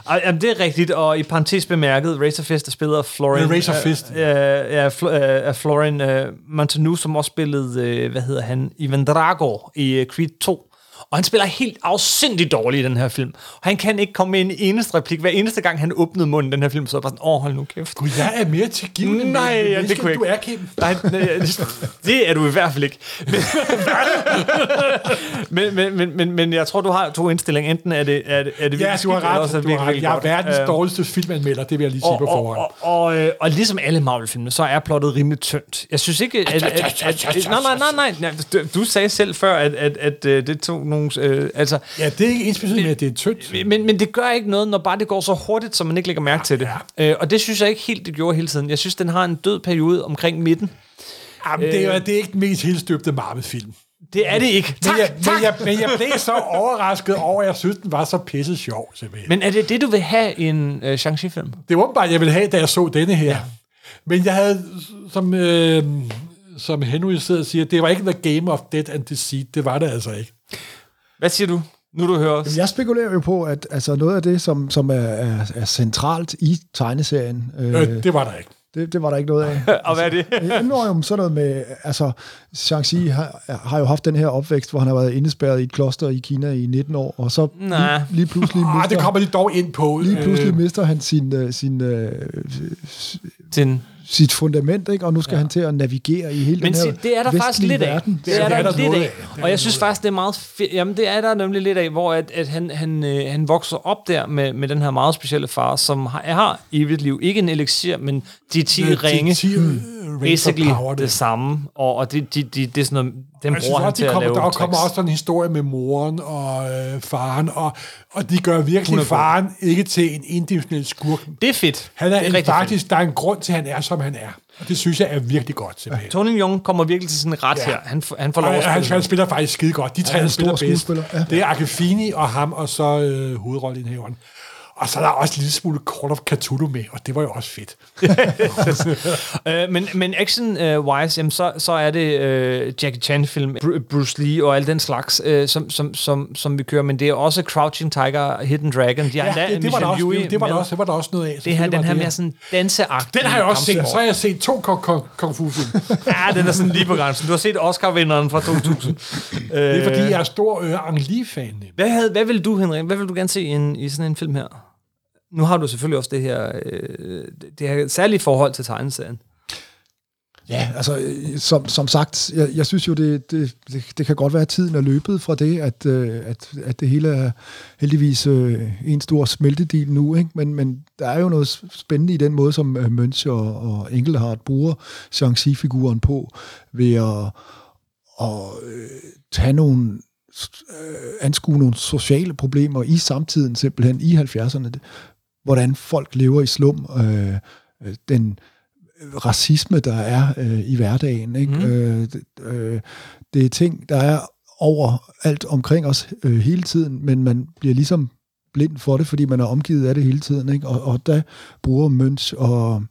Ej, Jamen, det er rigtigt, og i parentes bemærket, Razor Fist er spillet af Florin... Ja, Razor Fist. Øh, øh, ja, Fl- øh, af Florin øh, Montanu, som også spillede, øh, hvad hedder han, Ivan Drago i øh, Creed 2. Og han spiller helt afsindigt dårligt i den her film. Og han kan ikke komme med en eneste replik. Hver eneste gang, han åbnede munden i den her film, så var jeg bare sådan, åh, hold nu kæft. Gud, jeg er mere tilgivende Nej, ja, det kunne jeg end du ikke. er, Kim. Nej, nej, det- er du i hvert fald ikke. Men, men, men, men, men jeg tror, du har to indstillinger. Enten er det, er det, er det Ja, virkelig du har skidt, eller også er ret. det virkelig, ret. virkelig Jeg er verdens Øh, dårligste filmanmelder, det vil jeg lige sige og, på og, forhånd. og, og, øh, og ligesom alle Marvel-filmene, så er plottet rimelig tyndt. Jeg synes ikke, at... at, at, at, at nej, nej, nej, nej. Du, sagde selv før, at, at, at, at det tog nogle... Øh, altså, Ja, det er ikke ensbetydende med, at det er tyndt. men, men det gør ikke noget, når bare det går så hurtigt, så man ikke lægger mærke til det. Øh, og det synes jeg ikke helt, det gjorde hele tiden. Jeg synes, den har en død periode omkring midten. Jamen, det, er, det er ikke den mest helstøbte Marvel-film. Det er det ikke. Tak, Men jeg, tak. men, jeg, men jeg blev så overrasket over, at jeg synes, den var så pisse sjov, simpelthen. Men er det det, du vil have i en øh, Shang-Chi-film? Det var bare, jeg ville have, da jeg så denne her. Ja. Men jeg havde, som, øh, som Henry sidder og siger, det var ikke The Game of Dead and Deceit. Det var det altså ikke. Hvad siger du? Nu du hører os. Jeg spekulerer jo på, at altså noget af det, som, som er, er, er centralt i tegneserien, øh, Øh, det var der ikke. det, det var der ikke noget af. Og hvad er det? Øh, Nå, jo, men sådan noget med, altså, Shang-Chi har, har jo haft den her opvækst, hvor han har været indespærret i et kloster i Kina i 19 år, og så Nej. lige, lige pludselig Ah, det mister, kommer de dog ind på. lige pludselig Øh, mister han sin, øh, sin, øh, Til sit fundament, ikke? og nu skal ja. han til at navigere i hele Men den her se, det er der faktisk lidt af. verden. Det er det er der der lidt af. af. Det er Og jeg synes faktisk, det er meget fedt. Jamen, det er der nemlig lidt af, hvor at, at han, han, øh, han vokser op der med, med den her meget specielle far, som har, har evigt liv. Ikke en elixir, men de 10 de ringe. 10 rings of Basically power, det samme. Og, og det, de, de, det er sådan noget, dem Jeg synes bruger han også, til de at kommer, lave der kommer tricks. også sådan en historie med moren og øh, faren, og, og de gør virkelig faren ikke til en individuel skurk. Det er fedt. Han er, det en, rigtig faktisk, fedt. der er en grund til, at han er, som han er. Og det synes jeg er virkelig godt, simpelthen. Tony Young kommer virkelig til sin ret Ja. her. Han, han får lov at spille. han spiller faktisk skide godt. De tre, er han spiller bedst. ja. Det er Akefini og ham, og så øh, hovedrolleindhaveren. Og så er der også en lille smule Call of Cthulhu med, og det var jo også fedt. Øh, men, men action-wise, jamen, så, så er det øh, Jackie Chan-film, Bru- Bruce Lee og al den slags, øh, som, som, som, som vi kører. Men det er også Crouching Tiger, Hidden Dragon. De Ja, endda det, det, var der også, Yeoh det, det, var der også, det var der også noget af. Det her, den her det. mere sådan danseagtig Den har jeg også set. Så har jeg set to kung, kung, kung fu-film. Ja, den er sådan lige på grænsen. Du har set Oscar-vinderen fra 2000. Det er fordi, jeg er stor øh, Ang Lee-fan. Hvad, havde, hvad vil du, Henrik? Hvad vil du gerne se i, en, i sådan en film her? Nu har du selvfølgelig også det her, øh, det her særlige forhold til tegneserien. Ja, altså som, som sagt, jeg, jeg synes jo, det, det, det, det kan godt være, at tiden er løbet fra det, at, øh, at, at det hele er heldigvis øh, en stor smeltedil nu, ikke? Men, men der er jo noget spændende i den måde, som øh, og, og Engelhardt bruger Chancy-figuren på, ved at, at øh, tage nogle øh, anskue nogle sociale problemer i samtiden, simpelthen i 70'erne. Hvordan folk lever i slum, øh, øh, den racisme, der er øh, i hverdagen. Ikke? Mm. Øh, det, øh, det er ting, der er over alt omkring os øh, hele tiden, men man bliver ligesom blind for det, fordi man er omgivet af det hele tiden. Ikke? Og, og der bruger Møns og,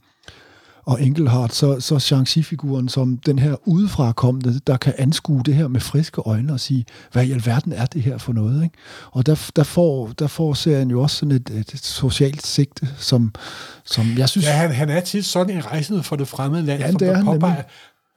og Engelhardt så, så Shang-Chi-figuren som den her udefrakommende, der kan anskue det her med friske øjne og sige, hvad i alverden er det her for noget? Ikke? Og der, der, får, der får serien jo også sådan et, et socialt sigte, som, som jeg synes... Ja, han, han er tit sådan en rejsende for det fremmede land, Ja, som det er der han påpeger. nemlig.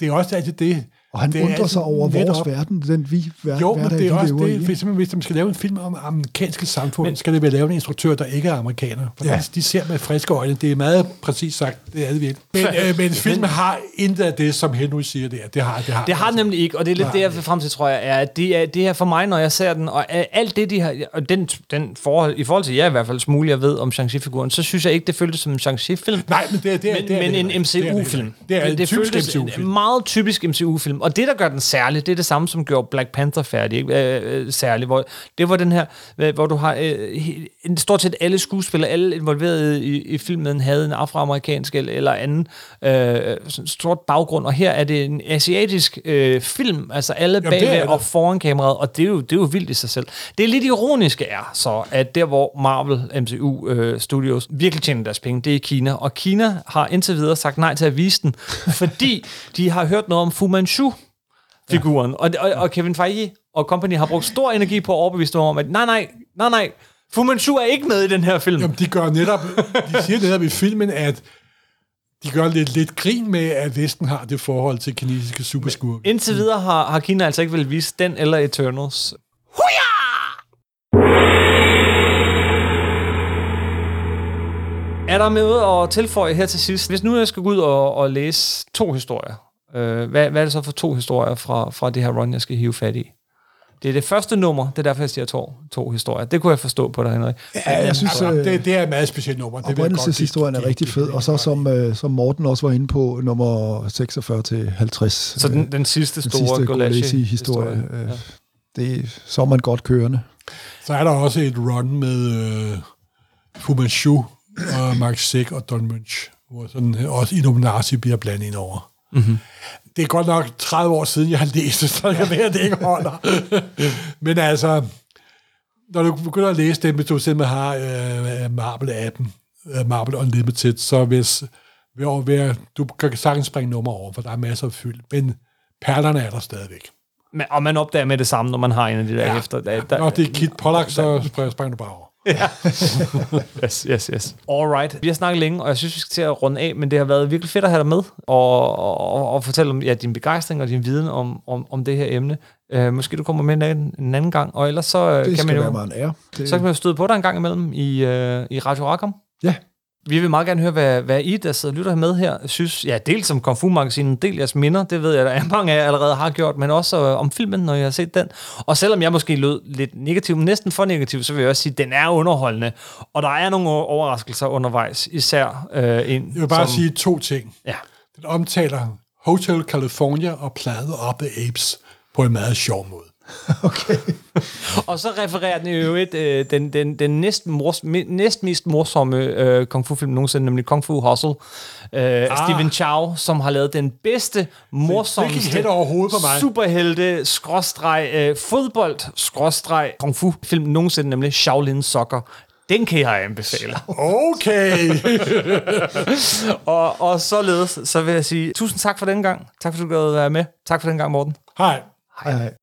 Det er også altid det. Og han det er undrer sig over vores netop- verden, den vi hver, Jo, men hverdag, det er også lever det, i. for eksempel, hvis man skal lave en film om amerikanske samfund, men, skal det være lavet en instruktør, der ikke er amerikaner. For Ja. de ser med friske øjne. Det er meget præcis sagt, det er det virkelig. Men, øh, men filmen har intet af det, som Henry siger der. Det har det. Har, Det har nemlig ikke, og det er lidt det, jeg vil frem til, tror jeg, er, at det er, det er for mig, når jeg ser den, og øh, alt det, de har, og den, den forhold, i forhold til jer i hvert fald, smule jeg ved om Shang-Chi-figuren, så synes jeg ikke, det føltes som en Shang-Chi-film. Nej, men det er, det er, men, det er men det en heller ikke. Det er det MCU-film. Det er en typisk føltes MCU-film. En meget typisk MCU-film. Og det, der gør den særlig, det er det samme, som gjorde Black Panther færdig. Ikke? Øh, øh, særlig, hvor, det var den her, hvor du har øh, stort set alle skuespillere, alle involverede i, i filmen, havde en afroamerikansk eller, anden øh, stort baggrund. Og her er det en asiatisk øh, film, altså alle det. og foran kameraet, og det er, jo, det er jo vildt i sig selv. Det er lidt ironiske er så, at der hvor Marvel MCU øh, Studios virkelig tjener deres penge, det er i Kina, og Kina har indtil videre sagt nej til at vise den, fordi de har hørt noget om Fu Manchu, figuren. Og, og, og Kevin Feige og company har brugt stor energi på at overbevise dem om, at nej, nej, nej, nej, Fu Manchu er ikke med i den her film. Jamen, de gør netop, de siger netop i filmen, at de gør lidt, lidt grin med, at Vesten har det forhold til kinesiske superskurke. Indtil videre har, har Kina altså ikke vil vise den eller Eternals. Er der med at tilføje her til sidst? Hvis nu jeg skal gå ud og, og læse to historier, øh, hvad, hvad er det så for to historier fra, fra det her run, jeg skal hive fat i? Det er det første nummer, det er derfor, jeg siger to, to historier. Det kunne jeg forstå på dig, Henrik. Ja, jeg synes, Ja, øh, det, det er et meget specielt nummer. Det oprindelseshistorien er rigtig fed, og så som, øh, som Morten også var inde på, nummer 46 til 50. Så den, den sidste den store sidste Golashi-historie. Golashi-historie. Øh, det, så er man godt kørende. Så er der også et run med øh, Fu Manchu og Mark Sick og Don Munch, hvor sådan, øh, også Illuminati bliver blandet ind over. Mhm. Mm-hmm. det er godt nok 30 år siden, jeg har læst det, så det kan være, at det ikke holder. Men altså, når du begynder at læse det, hvis du simpelthen har øh, Marvel-appen, øh, Marvel Unlimited, så hvis, vil være, du kan sagtens springe nummer over, for der er masser af fyld, men perlerne er der stadigvæk. Men, og man opdager med det samme, når man har en af de der ja. efter. Der, der, Når det er Kit Pollack, så springer springer du bare over. Yes, yes, yes. Alright. Vi har snakket længe, og jeg synes, vi skal til at runde af, men det har været virkelig fedt at have dig med, og, og, og fortælle om ja, din begejstring og din viden om, om, om det her emne. Uh, måske du kommer med en, en anden gang, og ellers så Det kan skal man jo... være meget en ære. Det, Så kan man jo støde på dig en gang imellem i, uh, i Radio Rackham. Ja, Vi vil meget gerne høre, hvad, hvad I, der sidder og lytter med her, synes, ja, dels som Kung Fu-magasinet, del jeres minder, det ved jeg, at mange af jer allerede har gjort, men også øh, om filmen, når jeg har set den. Og selvom jeg måske lød lidt negativ, men næsten for negativ, så vil jeg også sige, at den er underholdende, og der er nogle overraskelser undervejs, især øh, en, Jeg vil bare som, sige to ting. Ja. Den omtaler Hotel California og Planet of the Apes på en meget sjov måde. Og så refererer den jo et, øh, den, den, den næst, mors, næst mest morsomme øh, kung fu-film nogensinde, nemlig Kung Fu Hustle. Øh, ah. Stephen Chow, som har lavet den bedste, morsomste, superhelte, skråstreg, øh, fodbold, skråstreg, kung fu-film nogensinde, nemlig Shaolin Soccer. Den kan jeg anbefale. Okay! og, og således, så vil jeg sige tusind tak for den gang. Tak for, at du gad være med. Tak for den gang, Morten. Hej. hej, hej.